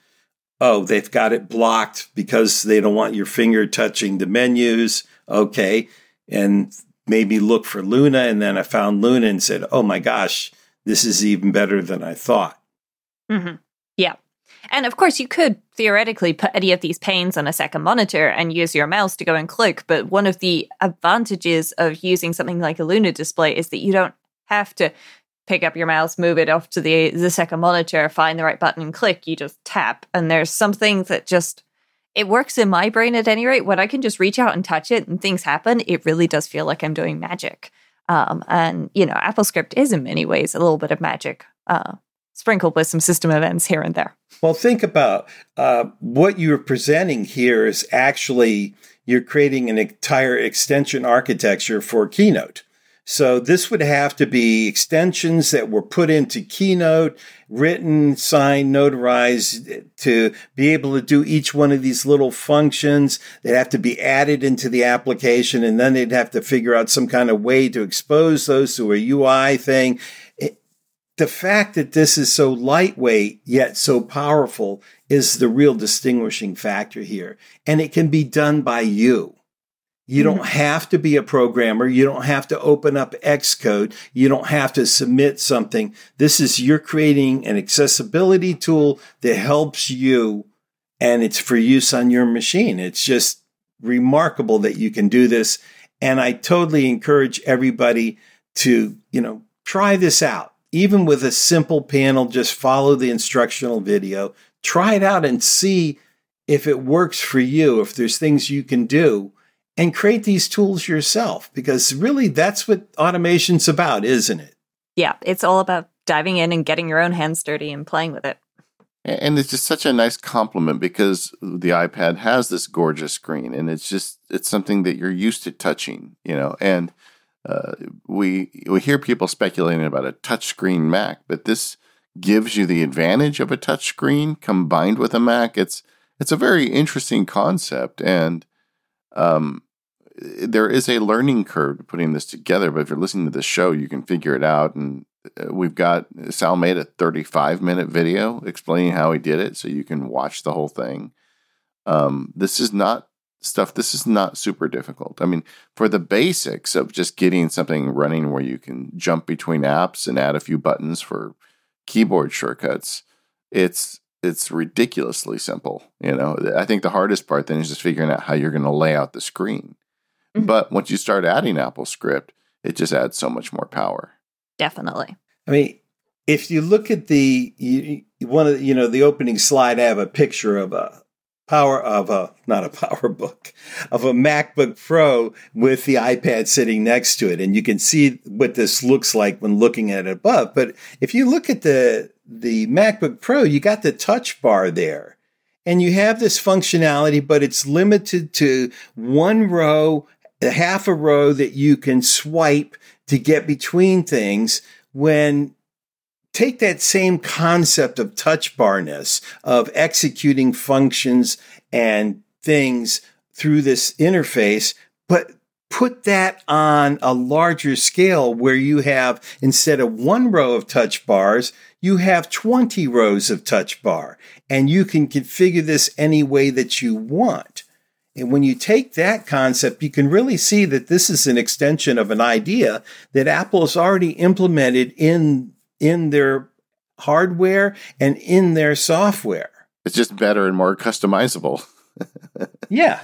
oh they've got it blocked because they don't want your finger touching the menus. Okay. And maybe look for luna. And then i found luna and said oh my gosh this is even better than i thought mm-hmm. yeah and of course, you could theoretically put any of these panes on a second monitor and use your mouse to go and click. But one of the advantages of using something like a Luna display is that you don't have to pick up your mouse, move it off to the the second monitor, find the right button and click. You just tap. And there's something that just it works in my brain at any rate. When I can just reach out and touch it and things happen, it really does feel like I'm doing magic. Um, and you know, AppleScript is in many ways a little bit of magic. Uh, sprinkled with some system events here and there. Well, think about uh, what you're presenting here is actually you're creating an entire extension architecture for Keynote. So this would have to be extensions that were put into Keynote, written, signed, notarized to be able to do each one of these little functions. They'd have to be added into the application and then they'd have to figure out some kind of way to expose those to a UI thing the fact that this is so lightweight yet so powerful is the real distinguishing factor here. And it can be done by you. You don't mm-hmm. have to be a programmer. You don't have to open up Xcode. You don't have to submit something. This is you're creating an accessibility tool that helps you and it's for use on your machine. It's just remarkable that you can do this. And I totally encourage everybody to, you know, try this out even with a simple panel, just follow the instructional video, try it out and see if it works for you, if there's things you can do, and create these tools yourself. Because really, that's what automation's about, isn't it? Yeah, it's all about diving in and getting your own hands dirty and playing with it. And it's just such a nice complement because the iPad has this gorgeous screen and it's just it's something that you're used to touching, you know. And uh, we we hear people speculating about a touchscreen Mac, but this gives you the advantage of a touchscreen combined with a Mac. It's it's a very interesting concept, and um, there is a learning curve to putting this together. But if you're listening to the show, you can figure it out. And uh, we've got Sal made a 35 minute video explaining how he did it, so you can watch the whole thing. Um, this is not stuff, this is not super difficult. I mean, for the basics of just getting something running where you can jump between apps and add a few buttons for keyboard shortcuts, it's it's ridiculously simple. You know, I think the hardest part then is just figuring out how you're going to lay out the screen. Mm-hmm. But once you start adding AppleScript, it just adds so much more power. Definitely. I mean, if you look at the you, one of the, you know the opening slide, I have a picture of a power of a not a power book of a MacBook Pro with the iPad sitting next to it and you can see what this looks like when looking at it above but if you look at the the MacBook Pro you got the touch bar there and you have this functionality but it's limited to one row half a row that you can swipe to get between things when take that same concept of touch barness, of executing functions and things through this interface, but put that on a larger scale where you have, instead of one row of touch bars, you have 20 rows of touch bar and you can configure this any way that you want. And when you take that concept, you can really see that this is an extension of an idea that Apple has already implemented in in their hardware and in their software. It's just better and more customizable. yeah.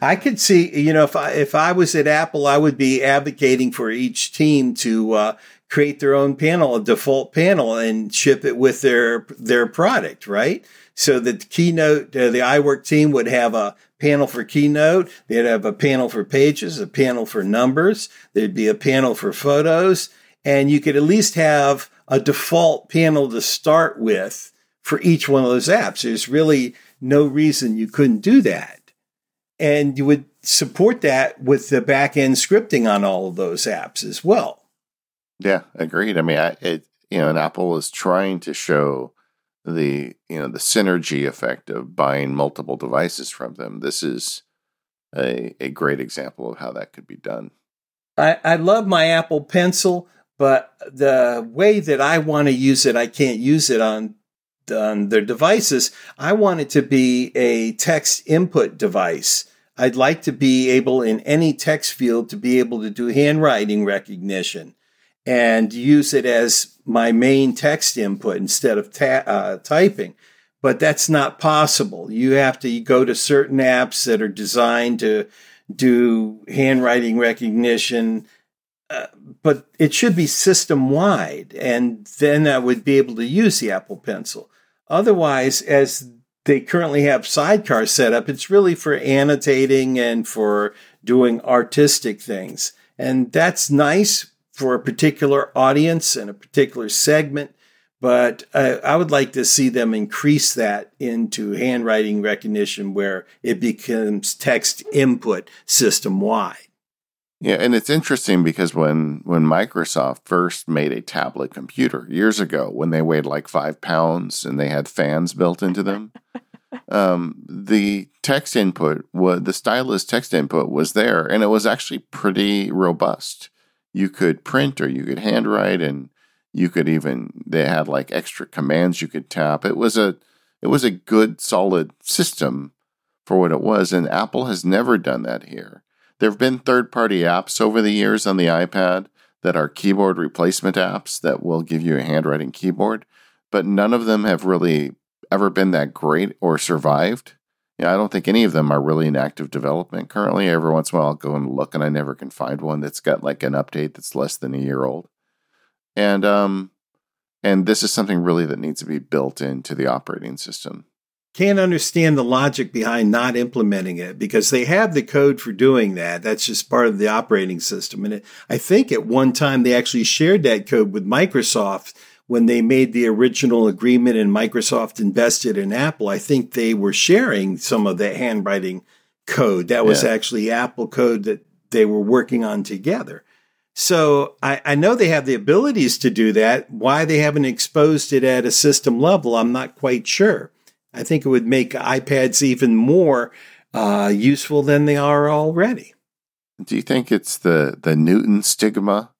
I could see, you know, if I if I was at Apple, I would be advocating for each team to uh, create their own panel, a default panel, and ship it with their their product, right? So the Keynote, uh, the iWork team would have a panel for Keynote. They'd have a panel for Pages, a panel for Numbers. There'd be a panel for Photos, and you could at least have a default panel to start with for each one of those apps. There's really no reason you couldn't do that. And you would support that with the back end scripting on all of those apps as well. Yeah, agreed. I mean, I, it, you know, and Apple is trying to show the, you know, the synergy effect of buying multiple devices from them. This is a, a great example of how that could be done. I, I love my Apple Pencil, but the way that I want to use it, I can't use it on on their devices. I want it to be a text input device. I'd like to be able in any text field to be able to do handwriting recognition and use it as my main text input instead of ta- uh, typing. But that's not possible. You have to go to certain apps that are designed to do handwriting recognition, uh, but it should be system wide. And then I would be able to use the Apple Pencil. Otherwise, as they currently have sidecar set up, it's really for annotating and for doing artistic things. And that's nice for a particular audience and a particular segment. But uh, I would like to see them increase that into handwriting recognition where it becomes text input system wide. Yeah, and it's interesting because when when Microsoft first made a tablet computer years ago, when they weighed like five pounds and they had fans built into them, um, the text input was the stylus text input was there, and it was actually pretty robust. You could print or you could handwrite, and you could even they had like extra commands you could tap. It was a it was a good solid system for what it was, and Apple has never done that here. There have been third party apps over the years on the iPad that are keyboard replacement apps that will give you a handwriting keyboard, but none of them have really ever been that great or survived. Yeah, I don't think any of them are really in active development currently. Every once in a while, I'll go and look, and I never can find one that's got like an update that's less than a year old. And um, and this is something really that needs to be built into the operating system can't understand the logic behind not implementing it because they have the code for doing that. That's just part of the operating system. And it, I think at one time they actually shared that code with Microsoft when they made the original agreement and Microsoft invested in Apple. I think they were sharing some of the handwriting code. That was yeah. actually Apple code that they were working on together. So I, I, know they have the abilities to do that. Why they haven't exposed it at a system level, I'm not quite sure. I think it would make iPads even more uh, useful than they are already. Do you think it's the the Newton stigma?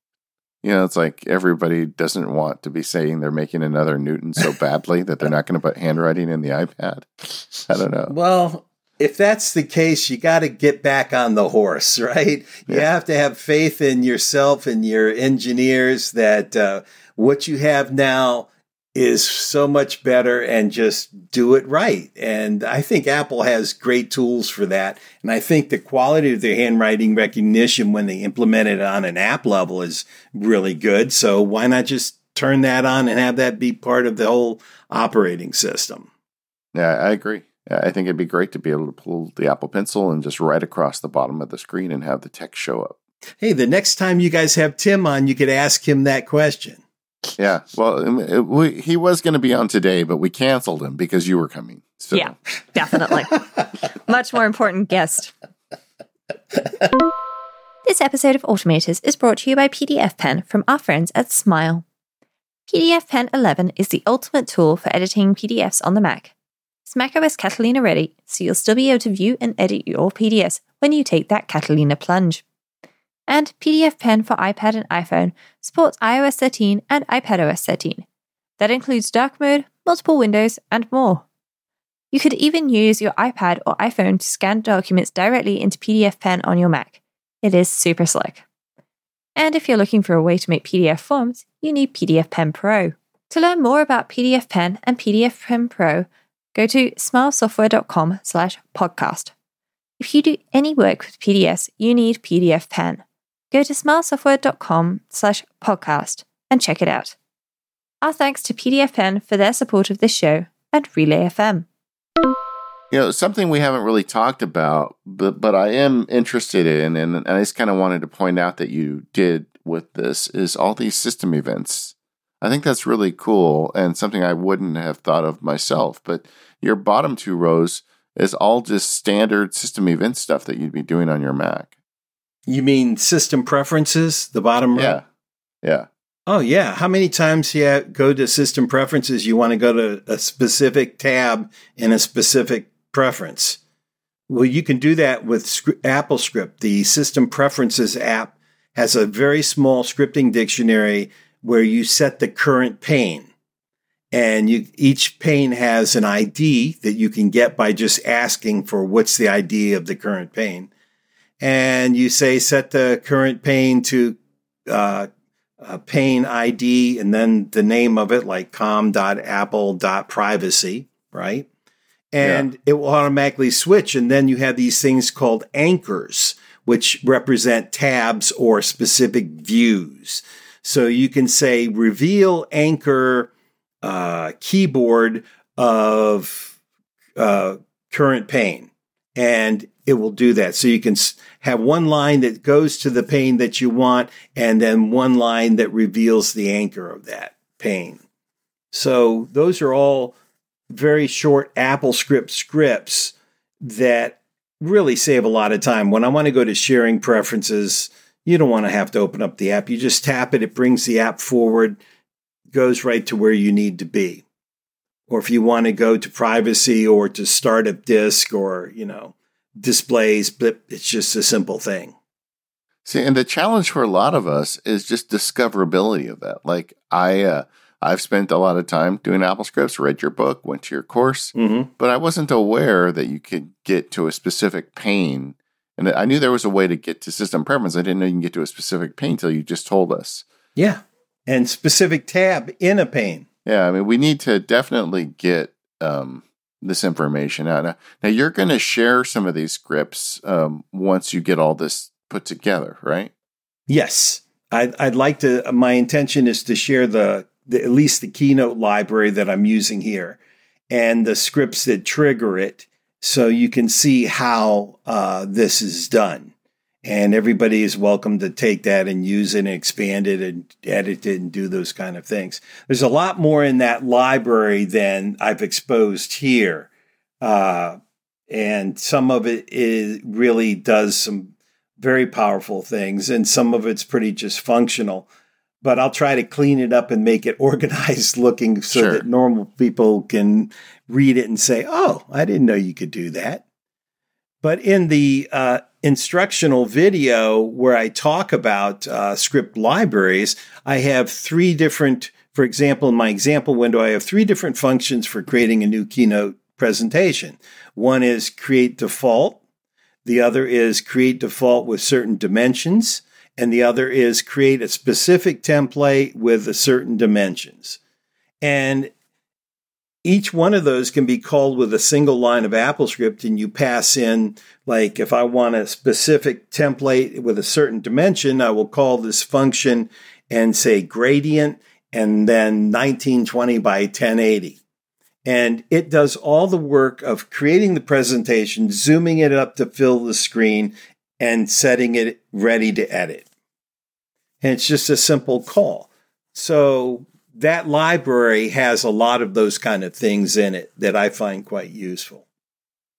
You know, it's like everybody doesn't want to be saying they're making another Newton so badly that they're not going to put handwriting in the iPad. I don't know. Well, if that's the case, you got to get back on the horse, right? Yeah. You have to have faith in yourself and your engineers that uh, what you have now is so much better and just do it write. And I think Apple has great tools for that. And I think the quality of their handwriting recognition when they implement it on an app level is really good. So why not just turn that on and have that be part of the whole operating system? Yeah, I agree. I think it'd be great to be able to pull the Apple Pencil and just right across the bottom of the screen and have the text show up. Hey, the next time you guys have Tim on, you could ask him that question. Yeah. Well, it, we, he was going to be on today, but we canceled him because you were coming. So. Yeah, definitely. Much more important guest. this episode of Automators is brought to you by PDF Pen from our friends at Smile. PDF Pen 11 is the ultimate tool for editing PDFs on the Mac. It's macOS Catalina ready, so you'll still be able to view and edit your PDFs when you take that Catalina plunge. And PDF Pen for iPad and iPhone supports iOS 13 and iPadOS 13. That includes dark mode, multiple windows, and more. You could even use your iPad or iPhone to scan documents directly into PDF Pen on your Mac. It is super slick. And if you're looking for a way to make PDF forms, you need PDF Pen Pro. To learn more about PDF Pen and PDF Pen Pro, go to smilesoftware.com slash podcast. If you do any work with PDFs, you need PDF Pen go to smilesoftware.com slash podcast and check it out. Our thanks to PDF Pen for their support of this show and Relay FM. You know, something we haven't really talked about, but, but I am interested in, and, and I just kind of wanted to point out that you did with this, is all these system events. I think that's really cool and something I wouldn't have thought of myself. But your bottom two rows is all just standard system event stuff that you'd be doing on your Mac. You mean system preferences, the bottom row? Yeah. Yeah. Oh, yeah. How many times you go to system preferences, you want to go to a specific tab in a specific preference? Well, you can do that with AppleScript. The System Preferences app has a very small scripting dictionary where you set the current pane. And you, each pane has an ID that you can get by just asking for what's the ID of the current pane. And you say, set the current pane to uh, pane ID and then the name of it, like com.apple.privacy, right? And yeah. it will automatically switch. And then you have these things called anchors, which represent tabs or specific views. So you can say reveal anchor uh, keyboard of uh, current pane, and it will do that. So you can have one line that goes to the pane that you want, and then one line that reveals the anchor of that pane. So those are all very short AppleScript scripts that really save a lot of time. When I want to go to sharing preferences, you don't want to have to open up the app. You just tap it, it brings the app forward, goes right to where you need to be. Or if you want to go to privacy or to startup disk or, you know, displays, but it's just a simple thing. See, and the challenge for a lot of us is just discoverability of that. Like I uh I've spent a lot of time doing Apple scripts, read your book, went to your course, mm-hmm. but I wasn't aware that you could get to a specific pane. And I knew there was a way to get to system preference. I didn't know you can get to a specific pane until you just told us. Yeah. And specific tab in a pane. Yeah. I mean, we need to definitely get um, this information out. Now, now you're going to share some of these scripts um, once you get all this put together, right? Yes. I'd, I'd like to, my intention is to share the the, at least the keynote library that I'm using here and the scripts that trigger it so you can see how uh, this is done. And everybody is welcome to take that and use it and expand it and edit it and do those kind of things. There's a lot more in that library than I've exposed here. Uh, and some of it is really does some very powerful things, and some of it's pretty just functional but I'll try to clean it up and make it organized looking so sure. that normal people can read it and say, oh, I didn't know you could do that. But in the uh, instructional video where I talk about uh, script libraries, I have three different, for example, in my example window, I have three different functions for creating a new Keynote presentation. One is create default. The other is create default with certain dimensions and the other is create a specific template with a certain dimensions. And each one of those can be called with a single line of AppleScript, and you pass in, like, if I want a specific template with a certain dimension, I will call this function and say gradient and then 1920 by 1080. And it does all the work of creating the presentation, zooming it up to fill the screen, and setting it ready to edit. And it's just a simple call. So that library has a lot of those kind of things in it that I find quite useful.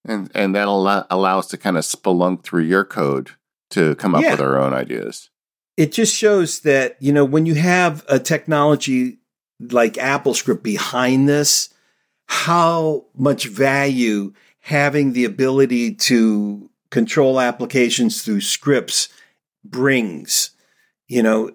And and that allow, allows to kind of spelunk through your code to come up yeah. with our own ideas. It just shows that, you know, when you have a technology like AppleScript behind this, how much value having the ability to control applications through scripts brings. You know,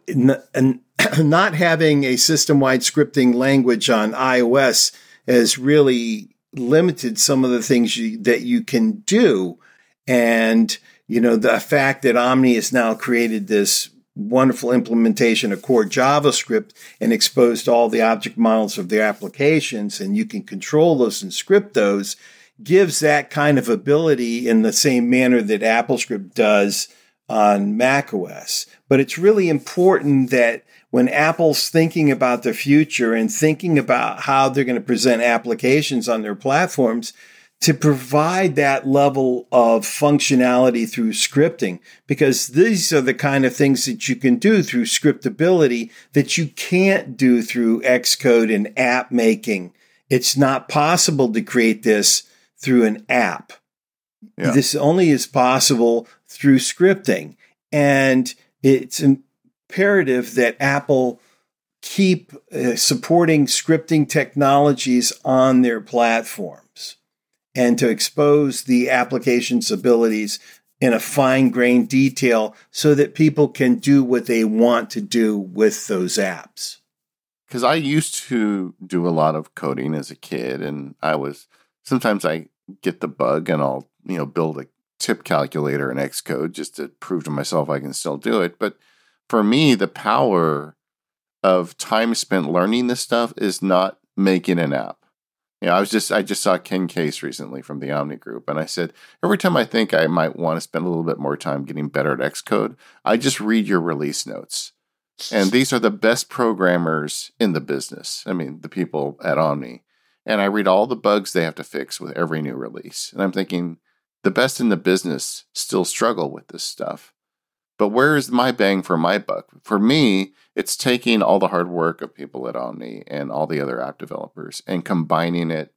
and not having a system wide scripting language on iOS has really limited some of the things you, that you can do. And, you know, the fact that Omni has now created this wonderful implementation of core JavaScript and exposed all the object models of their applications, and you can control those and script those gives that kind of ability in the same manner that AppleScript does on macOS. But it's really important that when Apple's thinking about the future and thinking about how they're going to present applications on their platforms, to provide that level of functionality through scripting because these are the kind of things that you can do through scriptability that you can't do through Xcode and app making. It's not possible to create this through an app. Yeah. This only is possible through scripting. And it's imperative that Apple keep uh, supporting scripting technologies on their platforms and to expose the application's abilities in a fine grained detail so that people can do what they want to do with those apps. Because I used to do a lot of coding as a kid, and I was sometimes I get the bug and I'll you know build a tip calculator in Xcode just to prove to myself I can still do it. But for me, the power of time spent learning this stuff is not making an app. You know, I was just I just saw Ken Case recently from the Omni Group, and I said every time I think I might want to spend a little bit more time getting better at Xcode, I just read your release notes. And these are the best programmers in the business. I mean, the people at Omni. And I read all the bugs they have to fix with every new release. And I'm thinking, the best in the business still struggle with this stuff. But where is my bang for my buck? For me, it's taking all the hard work of people at Omni and all the other app developers and combining it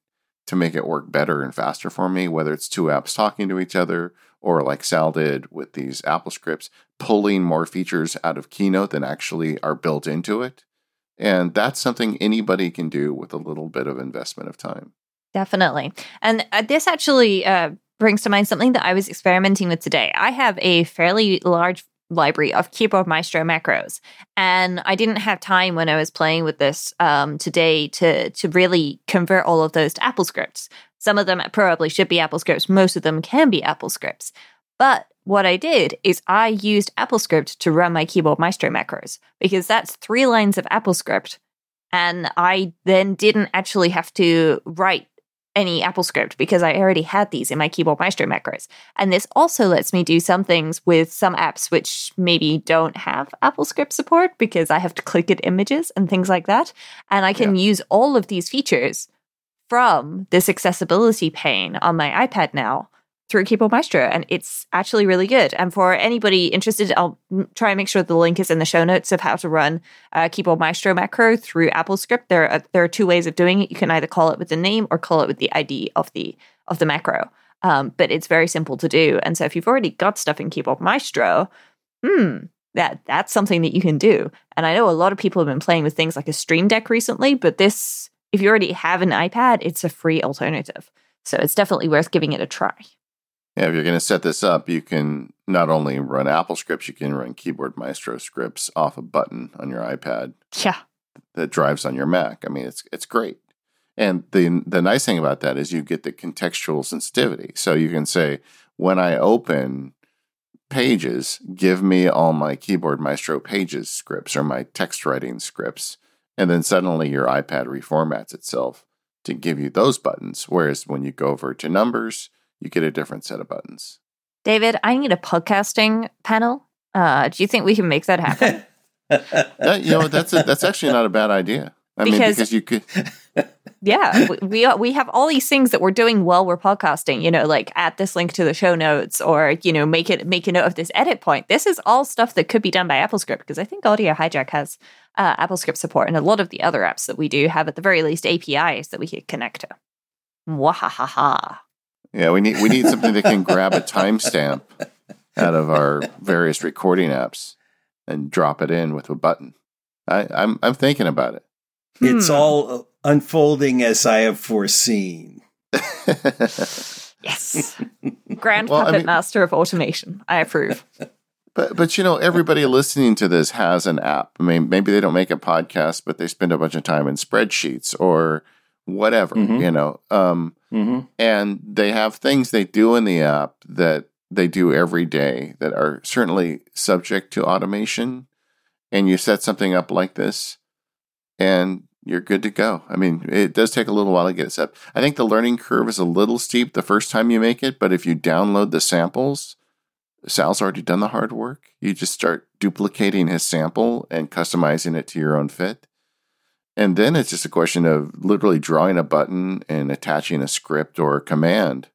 to make it work better and faster for me, whether it's two apps talking to each other or like Sal did with these Apple scripts, pulling more features out of Keynote than actually are built into it. And that's something anybody can do with a little bit of investment of time. Definitely. And uh, this actually uh, brings to mind something that I was experimenting with today. I have a fairly large library of Keyboard Maestro macros, and I didn't have time when I was playing with this um, today to to really convert all of those to Apple scripts. Some of them probably should be Apple scripts. Most of them can be Apple scripts. But what I did is I used AppleScript to run my Keyboard Maestro macros because that's three lines of AppleScript. And I then didn't actually have to write any AppleScript because I already had these in my Keyboard Maestro macros. And this also lets me do some things with some apps which maybe don't have AppleScript support because I have to click at images and things like that. And I can yeah. use all of these features from this accessibility pane on my iPad now through Keyboard Maestro, and it's actually really good. And for anybody interested, I'll try and make sure the link is in the show notes of how to run uh, Maestro macro through AppleScript. There are there are two ways of doing it. You can either call it with the name or call it with the ID of the of the macro. Um, but it's very simple to do. And so if you've already got stuff in Keyboard Maestro, hmm, that that's something that you can do. And I know a lot of people have been playing with things like a Stream Deck recently, but this, if you already have an iPad, it's a free alternative. So it's definitely worth giving it a try. Yeah, if you're going to set this up, you can not only run Apple scripts, you can run Keyboard Maestro scripts off a button on your iPad. Yeah. That drives on your Mac. I mean, it's it's great. And the the nice thing about that is you get the contextual sensitivity. So you can say when I open pages, give me all my Keyboard Maestro pages scripts or my text writing scripts, and then suddenly your iPad reformats itself to give you those buttons. Whereas when you go over to numbers, you get a different set of buttons. David, I need a podcasting panel. Uh, do you think we can make that happen? you know, that's a, that's actually not a bad idea. I because, mean, because you could. yeah, we we have all these things that we're doing while we're podcasting. You know, like add this link to the show notes, or you know, make it make a note of this edit point. This is all stuff that could be done by AppleScript because I think Audio Hijack has uh, AppleScript support, and a lot of the other apps that we do have at the very least APIs that we could connect to. Wahahaha. Yeah, we need we need something that can grab a timestamp out of our various recording apps and drop it in with a button. I, I'm I'm thinking about it. It's hmm. all unfolding as I have foreseen. yes, grand well, puppet I mean, master of automation. I approve. But but you know everybody listening to this has an app. I mean maybe they don't make a podcast, but they spend a bunch of time in spreadsheets or whatever. Mm-hmm. You know, um, Mm-hmm. And they have things they do in the app that they do every day that are certainly subject to automation. And you set something up like this, and you're good to go. I mean, it does take a little while to get it set. I think the learning curve is a little steep the first time you make it, but if you download the samples, Sal's already done the hard work. You just start duplicating his sample and customizing it to your own fit. And then it's just a question of literally drawing a button and attaching a script or a command.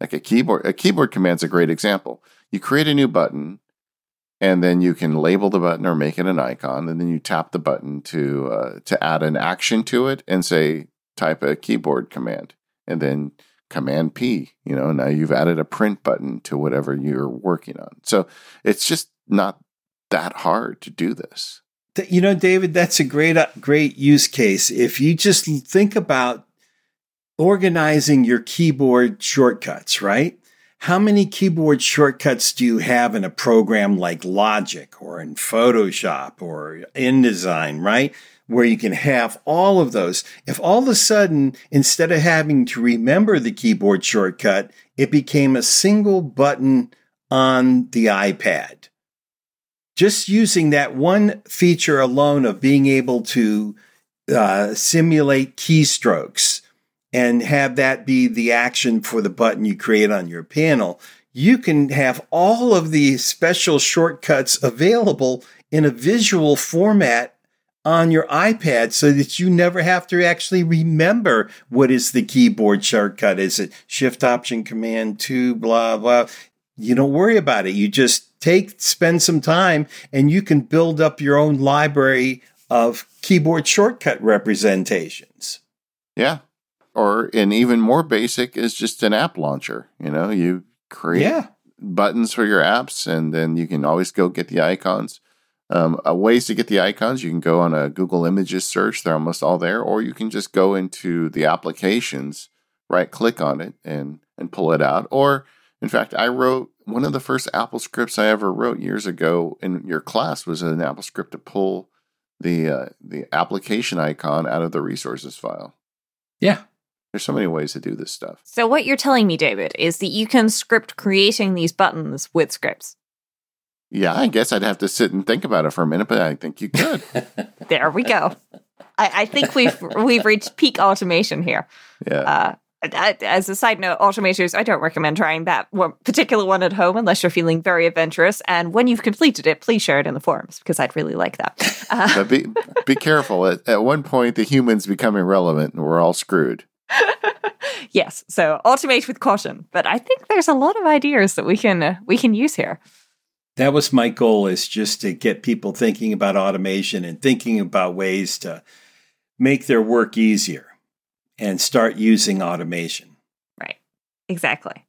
Like a keyboard, a keyboard command's a great example. You create a new button, and then you can label the button or make it an icon, and then you tap the button to uh, to add an action to it, and say type a keyboard command, and then Command P. You know, now you've added a print button to whatever you're working on. So it's just not that hard to do this. You know, David, that's a great, uh, great use case. If you just think about organizing your keyboard shortcuts, right? How many keyboard shortcuts do you have in a program like Logic or in Photoshop or InDesign, right? Where you can have all of those. If all of a sudden, instead of having to remember the keyboard shortcut, it became a single button on the iPad just using that one feature alone of being able to uh, simulate keystrokes and have that be the action for the button you create on your panel, you can have all of the special shortcuts available in a visual format on your iPad so that you never have to actually remember what is the keyboard shortcut. Is it shift option command two, blah, blah. You don't worry about it. You just take spend some time and you can build up your own library of keyboard shortcut representations. Yeah. Or an even more basic is just an app launcher. You know, you create yeah. buttons for your apps and then you can always go get the icons. Um, uh, ways to get the icons, you can go on a Google Images search, they're almost all there, or you can just go into the applications, right click on it and and pull it out. Or in fact, I wrote one of the first AppleScripts I ever wrote years ago in your class was an AppleScript to pull the uh, the application icon out of the resources file. Yeah. There's so many ways to do this stuff. So what you're telling me, David, is that you can script creating these buttons with scripts. Yeah, I guess I'd have to sit and think about it for a minute, but I think you could. there we go. I, I, think we've we've reached peak automation here. Yeah. Uh, as a side note, automators, I don't recommend trying that one particular one at home unless you're feeling very adventurous. And when you've completed it, please share it in the forums because I'd really like that. Uh, but be, be careful. At, at one point, the humans become irrelevant and we're all screwed. yes. So automate with caution. But I think there's a lot of ideas that we can uh, we can use here. That was my goal is just to get people thinking about automation and thinking about ways to make their work easier and start using automation. Right. Exactly.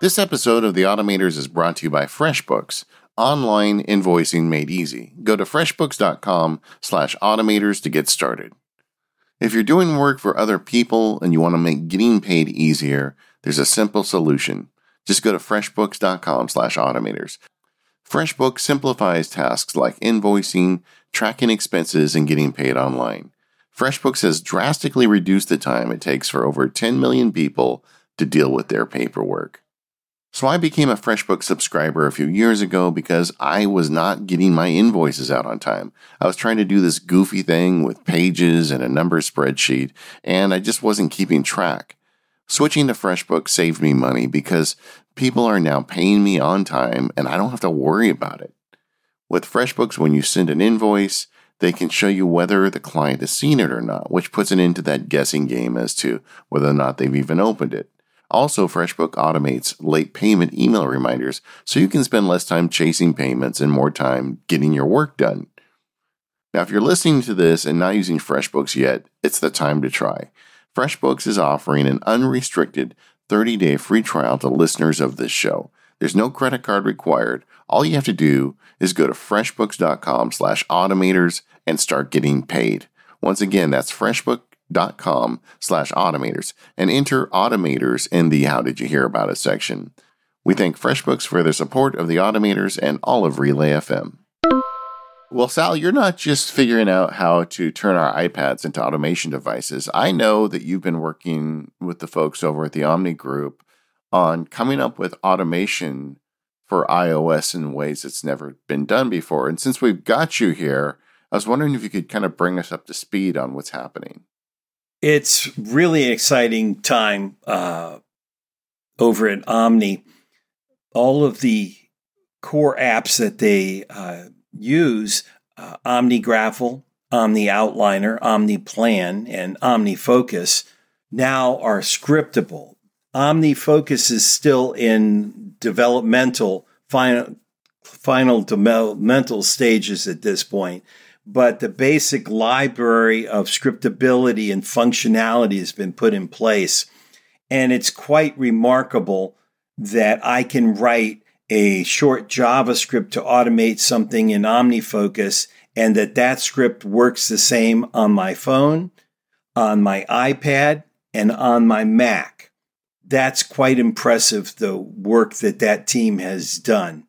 This episode of The Automators is brought to you by FreshBooks, online invoicing made easy. Go to freshbooks.com slash automators to get started. If you're doing work for other people and you want to make getting paid easier, there's a simple solution. Just go to freshbooks.com slash automators. FreshBooks simplifies tasks like invoicing, tracking expenses, and getting paid online. FreshBooks has drastically reduced the time it takes for over 10 million people to deal with their paperwork. So I became a FreshBooks subscriber a few years ago because I was not getting my invoices out on time. I was trying to do this goofy thing with pages and a number spreadsheet, and I just wasn't keeping track. Switching to FreshBooks saved me money because people are now paying me on time and I don't have to worry about it. With FreshBooks, when you send an invoice, they can show you whether the client has seen it or not, which puts it into that guessing game as to whether or not they've even opened it. Also, FreshBook automates late payment email reminders so you can spend less time chasing payments and more time getting your work done. Now, if you're listening to this and not using FreshBooks yet, it's the time to try. FreshBooks is offering an unrestricted 30 day free trial to listeners of this show. There's no credit card required. All you have to do is go to freshbooks.com slash automators and start getting paid. Once again, that's freshbook.com slash automators and enter automators in the How Did You Hear About us section. We thank FreshBooks for their support of the automators and all of Relay FM. Well, Sal, you're not just figuring out how to turn our iPads into automation devices. I know that you've been working with the folks over at the Omni Group on coming up with automation for iOS in ways that's never been done before. And since we've got you here, I was wondering if you could kind of bring us up to speed on what's happening. It's really an exciting time uh, over at Omni. All of the core apps that they uh, use, uh, OmniGraffle, Omni Outliner, OmniPlan, and OmniFocus now are scriptable. OmniFocus is still in developmental, final, final developmental stages at this point, but the basic library of scriptability and functionality has been put in place. And it's quite remarkable that I can write a short JavaScript to automate something in OmniFocus and that that script works the same on my phone, on my iPad, and on my Mac. That's quite impressive, the work that that team has done.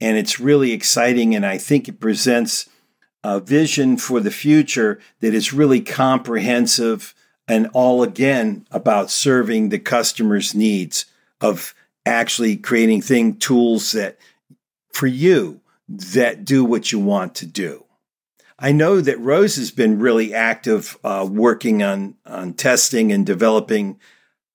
And it's really exciting. And I think it presents a vision for the future that is really comprehensive and all again about serving the customer's needs of actually creating thing tools that for you that do what you want to do. I know that Rose has been really active uh, working on on testing and developing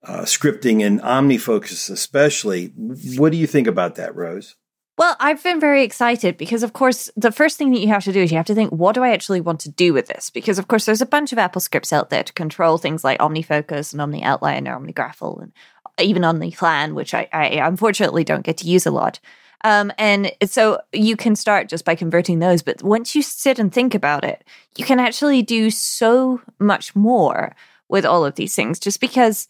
uh, scripting and OmniFocus, especially. What do you think about that, Rose? Well, I've been very excited because, of course, the first thing that you have to do is you have to think, what do I actually want to do with this? Because, of course, there's a bunch of AppleScripts out there to control things like OmniFocus and OmniOutliner, OmniGraffle, and even OmniPlan, which I, I unfortunately don't get to use a lot. Um, and so you can start just by converting those. But once you sit and think about it, you can actually do so much more with all of these things just because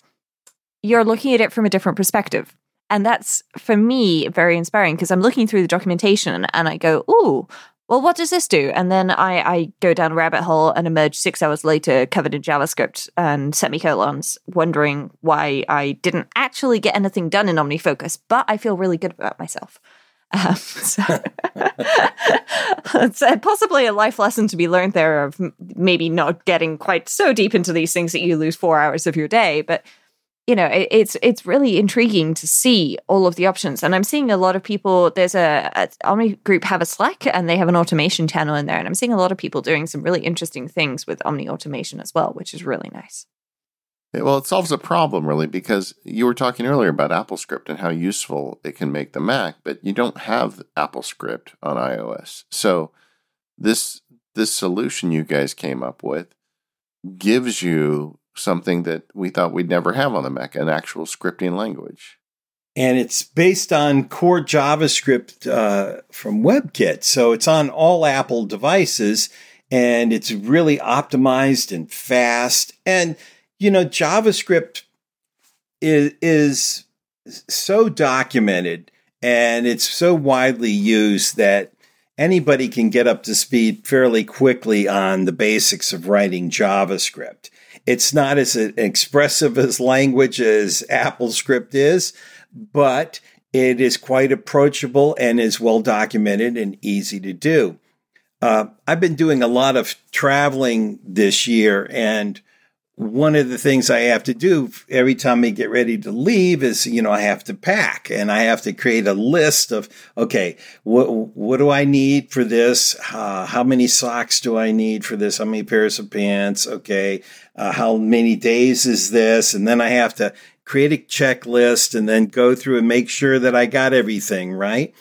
you're looking at it from a different perspective. And that's for me very inspiring because I'm looking through the documentation and I go, ooh, well, what does this do? And then I, I go down a rabbit hole and emerge six hours later covered in JavaScript and semicolons, wondering why I didn't actually get anything done in OmniFocus, but I feel really good about myself. Um, so it's possibly a life lesson to be learned there of maybe not getting quite so deep into these things that you lose four hours of your day, but you know it, it's it's really intriguing to see all of the options. And i'm seeing a lot of people there's a, a, omni group have a slack and they have an automation channel in there. And i'm seeing a lot of people doing some really interesting things with omni automation as well which is really nice. Well it solves a problem really because you were talking earlier about AppleScript and how useful it can make the mac but you don't have AppleScript on ios. So this this solution you guys came up with gives you something that we thought we'd never have on the Mac, an actual scripting language. And it's based on core JavaScript uh, from WebKit. So it's on all Apple devices and it's really optimized and fast. And, you know, JavaScript is, is so documented and it's so widely used that anybody can get up to speed fairly quickly on the basics of writing JavaScript. It's not as expressive as language as AppleScript is, but it is quite approachable and is well documented and easy to do. Uh, I've been doing a lot of traveling this year, and one of the things I have to do every time I get ready to leave is, you know, I have to pack and I have to create a list of, okay, what, what do I need for this? Uh, how many socks do I need for this? How many pairs of pants? Okay. Uh, how many days is this? And then I have to create a checklist and then go through and make sure that I got everything right.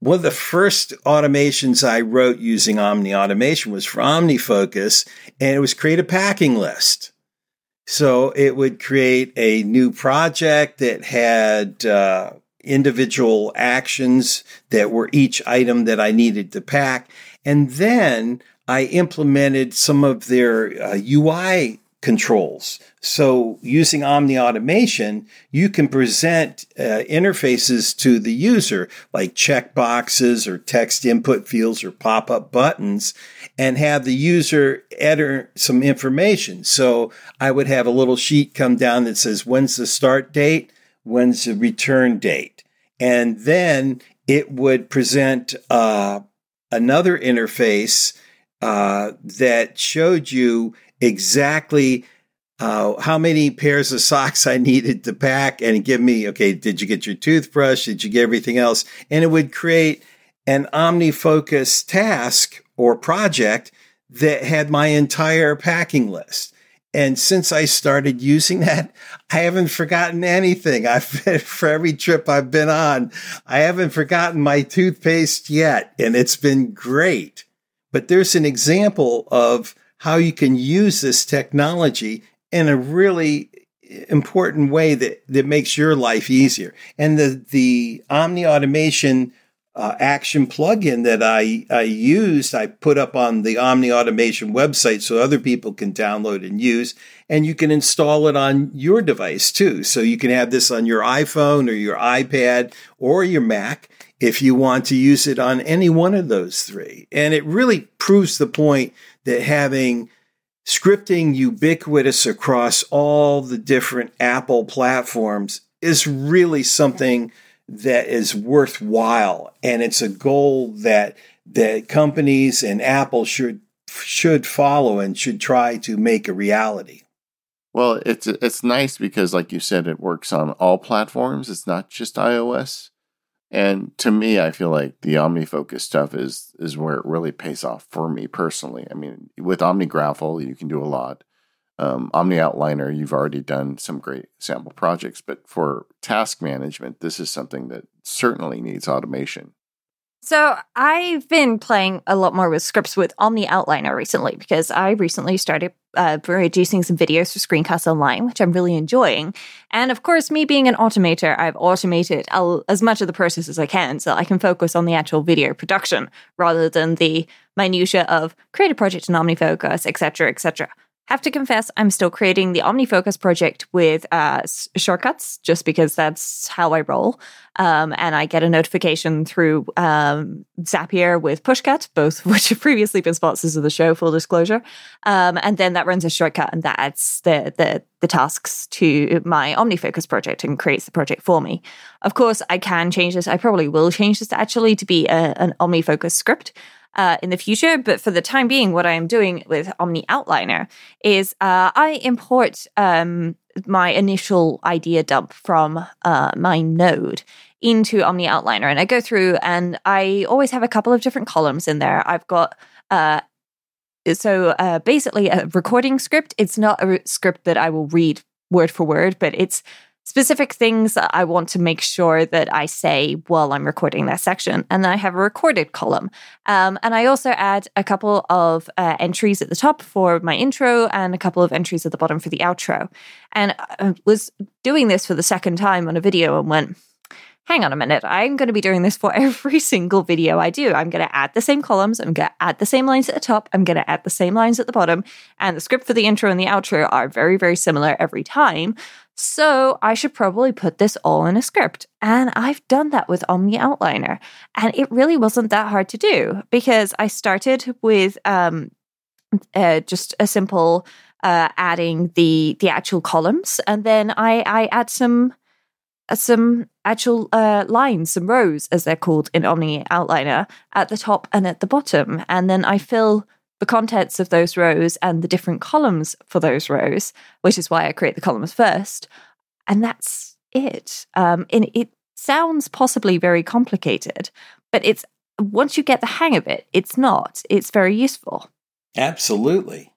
One of the first automations I wrote using Omni Automation was for OmniFocus, and it was create a packing list. So it would create a new project that had uh, individual actions that were each item that I needed to pack. And then I implemented some of their uh, UI controls. So using Omni Automation, you can present uh, interfaces to the user like checkboxes or text input fields or pop up buttons and have the user enter some information. So I would have a little sheet come down that says, when's the start date? When's the return date? And then it would present uh, another interface uh, that showed you exactly uh, how many pairs of socks I needed to pack and give me, okay, did you get your toothbrush? Did you get everything else? And it would create an OmniFocus task or project that had my entire packing list. And since I started using that, I haven't forgotten anything. I've for every trip I've been on, I haven't forgotten my toothpaste yet. And it's been great. but there's an example of how you can use this technology in a really important way that, that makes your life easier. And the, the Omni automation uh, action plugin that I, I used, I put up on the Omni Automation website so other people can download and use. And you can install it on your device too. So you can have this on your iPhone or your iPad or your Mac if you want to use it on any one of those three. And it really proves the point that having scripting ubiquitous across all the different Apple platforms is really something that is worthwhile and it's a goal that that companies and Apple should should follow and should try to make a reality. Well, it's it's nice because like you said it works on all platforms. It's not just iOS. And to me, I feel like the OmniFocus stuff is is where it really pays off for me personally. I mean, with OmniGraffle, you can do a lot um, OmniOutliner, you've already done some great sample projects, but for task management, this is something that certainly needs automation. So I've been playing a lot more with scripts with Omni Outliner recently because I recently started uh, producing some videos for Screencast Online, which I'm really enjoying. And of course, me being an automator, I've automated as much of the process as I can so I can focus on the actual video production rather than the minutia of create a project in OmniFocus, etc., etc. Have to confess, I'm still creating the OmniFocus project with uh, shortcuts just because that's how I roll. Um, and I get a notification through um, Zapier with Pushcut, both of which have previously been sponsors of the show, full disclosure. Um, and then that runs a shortcut and that adds the, the, the tasks to my OmniFocus project and creates the project for me. Of course, I can change this. I probably will change this actually to be a, an OmniFocus script uh, in the future. But for the time being, what I am doing with OmniOutliner is uh, I import um, my initial idea dump from uh, MindNode into OmniOutliner. And I go through and I always have a couple of different columns in there. I've got uh, so uh, basically a recording script. It's not a script that I will read word for word, but it's specific things I want to make sure that I say while I'm recording that section. And then I have a recorded column. Um, and I also add a couple of uh, entries at the top for my intro and a couple of entries at the bottom for the outro. And I was doing this for the second time on a video and went, hang on a minute, I'm going to be doing this for every single video I do. I'm going to add the same columns, I'm going to add the same lines at the top, I'm going to add the same lines at the bottom, and the script for the intro and the outro are very, very similar every time. So I should probably put this all in a script. And I've done that with OmniOutliner. And it really wasn't that hard to do because I started with um, uh, just a simple uh, adding the the actual columns, and then I I add some uh, some actual uh, lines, some rows as they're called in OmniOutliner at the top and at the bottom, and then I fill the contents of those rows and the different columns for those rows, which is why I create the columns first. And that's it. Um, and it sounds possibly very complicated, but it's once you get the hang of it, it's not. It's very useful. Absolutely.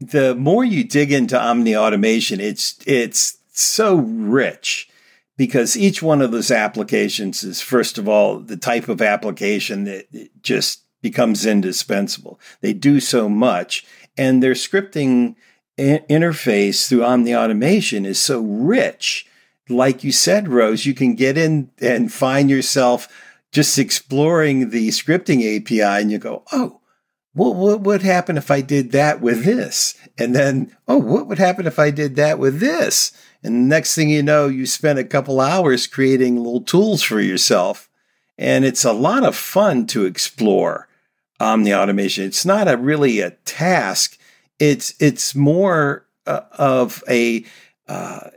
The more you dig into Omni automation, it's it's so rich because each one of those applications is first of all the type of application that just becomes indispensable. They do so much, and their scripting interface through Omni Automation is so rich. Like you said, Rose, you can get in and find yourself just exploring the scripting API, and you go, "Oh, what what would happen if I did that with this?" And then, "Oh, what would happen if I did that with this?" And next thing you know, you spent a couple hours creating little tools for yourself. And it's a lot of fun to explore omni automation. It's not a really a task. It's it's more uh, of a uh,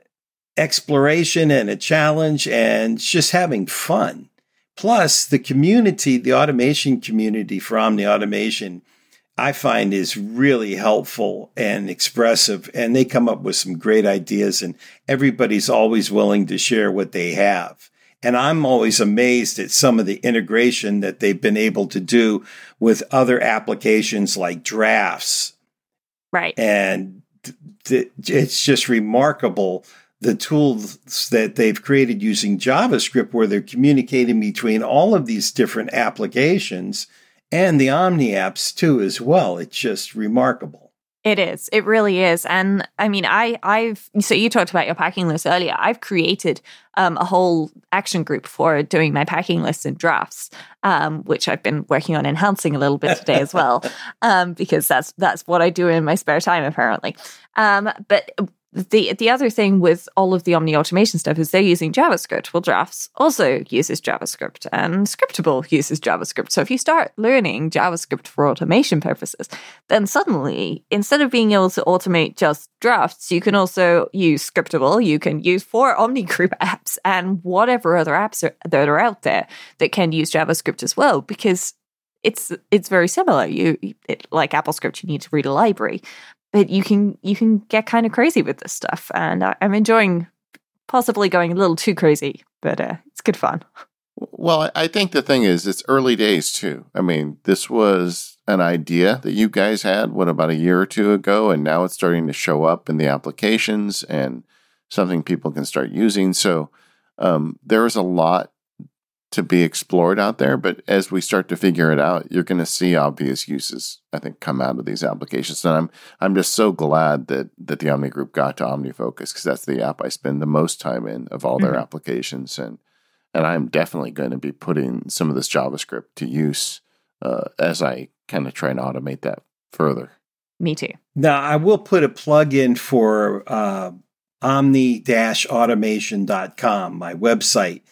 exploration and a challenge, and just having fun. Plus, the community, the automation community for omni automation, I find is really helpful and expressive, and they come up with some great ideas, and everybody's always willing to share what they have. And I'm always amazed at some of the integration that they've been able to do with other applications like drafts. Right. And th- it's just remarkable the tools that they've created using JavaScript where they're communicating between all of these different applications and the Omni apps too, as well. It's just remarkable. It is. It really is. And I mean, I, I've, so you talked about your packing list earlier. I've created um, a whole action group for doing my packing lists and drafts, um, which I've been working on enhancing a little bit today as well, um, because that's, that's what I do in my spare time, apparently. Um, but the the other thing with all of the Omni automation stuff is they're using JavaScript. Well, Drafts also uses JavaScript, and Scriptable uses JavaScript. So if you start learning JavaScript for automation purposes, then suddenly instead of being able to automate just drafts, you can also use Scriptable. You can use four Omni Group apps and whatever other apps are, that are out there that can use JavaScript as well, because it's it's very similar. You it, like AppleScript, you need to read a library, but you can you can get kind of crazy with this stuff, and I, am enjoying possibly going a little too crazy, but uh, it's good fun. Well, I think the thing is, it's early days too. I mean, this was an idea that you guys had, what, about a year or two ago, and now it's starting to show up in the applications and something people can start using. So um, there is a lot to be explored out there. But as we start to figure it out, you're going to see obvious uses, I think, come out of these applications. And I'm I'm just so glad that that the Omni Group got to OmniFocus because that's the app I spend the most time in of all their mm-hmm. applications. And and I'm definitely going to be putting some of this JavaScript to use uh, as I kind of try and automate that further. Me too. Now I will put a plug in for uh, omni-automation.com, my website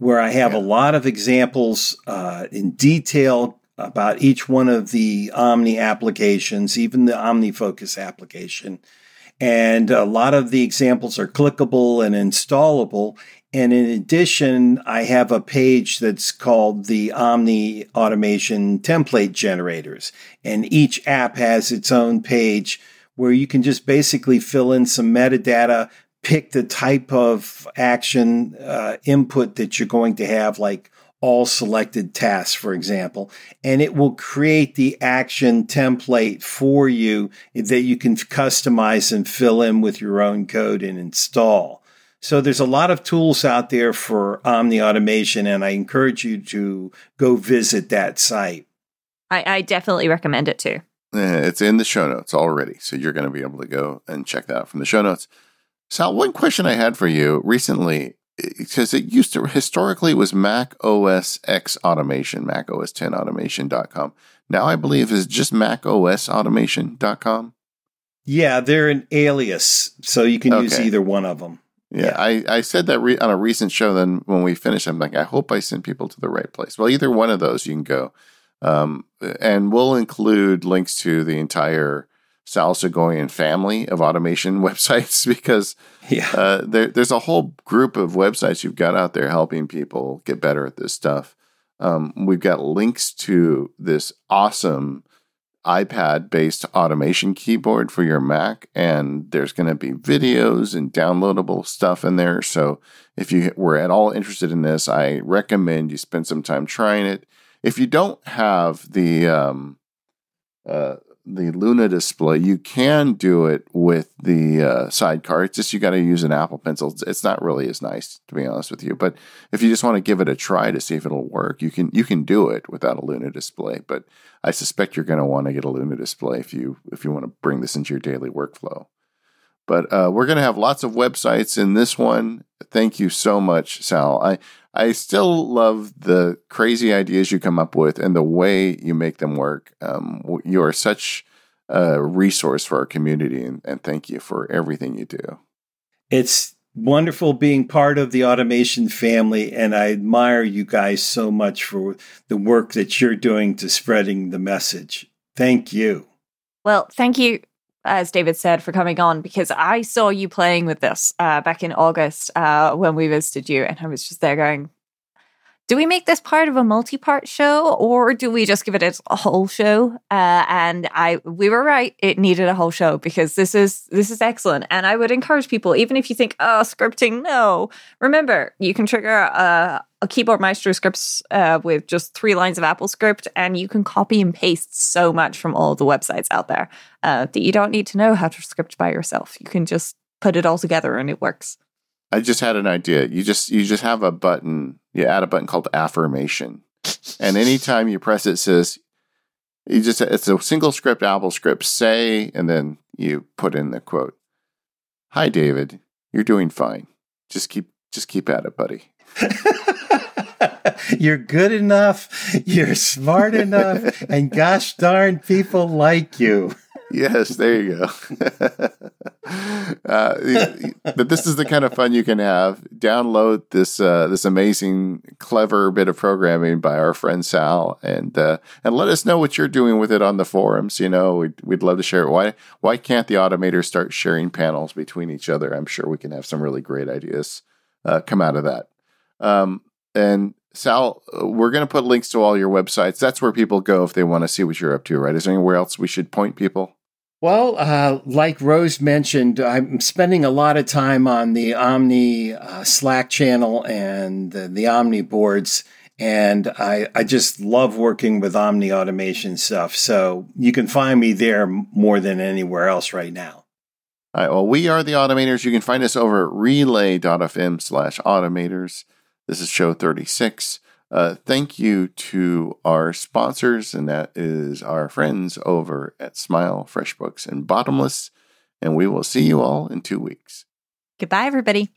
where I have yeah. a lot of examples uh, in detail about each one of the Omni applications, even the OmniFocus application. And a lot of the examples are clickable and installable. And in addition, I have a page that's called the Omni Automation Template Generators. And each app has its own page where you can just basically fill in some metadata, pick the type of action uh, input that you're going to have, like all selected tasks, for example, and it will create the action template for you that you can customize and fill in with your own code and install. So there's a lot of tools out there for Omni automation, and I encourage you to go visit that site. I, I definitely recommend it too. It's in the show notes already, so you're going to be able to go and check that out from the show notes. Sal, one question I had for you recently, because it used to historically was Mac OS X Automation, Mac OS 10 Automation.com. Now I believe is just Mac OS Automation.com. Yeah, they're an alias, so you can okay. use either one of them. Yeah, yeah. I, I said that re- on a recent show. Then when we finished, I'm like, I hope I send people to the right place. Well, either one of those you can go. Um, and we'll include links to the entire Sal Soghoian family of automation websites because yeah. uh, there, there's a whole group of websites you've got out there helping people get better at this stuff. Um, we've got links to this awesome iPad based automation keyboard for your Mac, and there's going to be videos and downloadable stuff in there. So if you were at all interested in this, I recommend you spend some time trying it. If you don't have the um, uh, the Luna display, you can do it with the uh, sidecar. It's just you got to use an Apple Pencil. It's not really as nice, to be honest with you. But if you just want to give it a try to see if it'll work, you can you can do it without a Luna display. But I suspect you're going to want to get a Luna display if you if you want to bring this into your daily workflow. But uh, we're going to have lots of websites in this one. Thank you so much, Sal. I I still love the crazy ideas you come up with and the way you make them work. Um, you are such a resource for our community, and, and thank you for everything you do. It's wonderful being part of the automation family, and I admire you guys so much for the work that you're doing to spreading the message. Thank you. Well, thank you as David said, for coming on because I saw you playing with this uh, back in August uh, when we visited you, and I was just there going, do we make this part of a multi-part show or do we just give it a whole show? Uh, and i we were right. It needed a whole show because this is this is excellent. And i would encourage people even if you think oh scripting no. Remember you can trigger a, a keyboard maestro scripts uh, with just three lines of AppleScript and you can copy and paste so much from all the websites out there uh, that you don't need to know how to script by yourself. You can just put it all together and it works I just had an idea. You just you just have a button. You add a button called affirmation, and anytime you press it, it says You just it's a single script, AppleScript. Say, and then you put in the quote. Hi, David. You're doing fine. Just keep just keep at it, buddy. you're good enough. You're smart enough, and gosh darn, people like you. Yes, there you go. uh, but this is the kind of fun you can have. Download this uh, this amazing, clever bit of programming by our friend Sal, and uh, and let us know what you're doing with it on the forums. You know, we'd, we'd love to share it. Why why can't the automators start sharing panels between each other? I'm sure we can have some really great ideas uh, come out of that. Um, and Sal, uh, we're going to put links to all your websites. That's where people go if they want to see what you're up to, right? Is there anywhere else we should point people? Well, uh, like Rose mentioned, I'm spending a lot of time on the Omni uh, Slack channel and the, the Omni boards. And I, I just love working with Omni automation stuff. So you can find me there more than anywhere else right now. All right. Well, we are the Automators. You can find us over at relay.fm slash automators. This is show 36. Uh, thank you to our sponsors, and that is our friends over at Smile, FreshBooks, and Bottomless. And we will see you all in two weeks. Goodbye, everybody.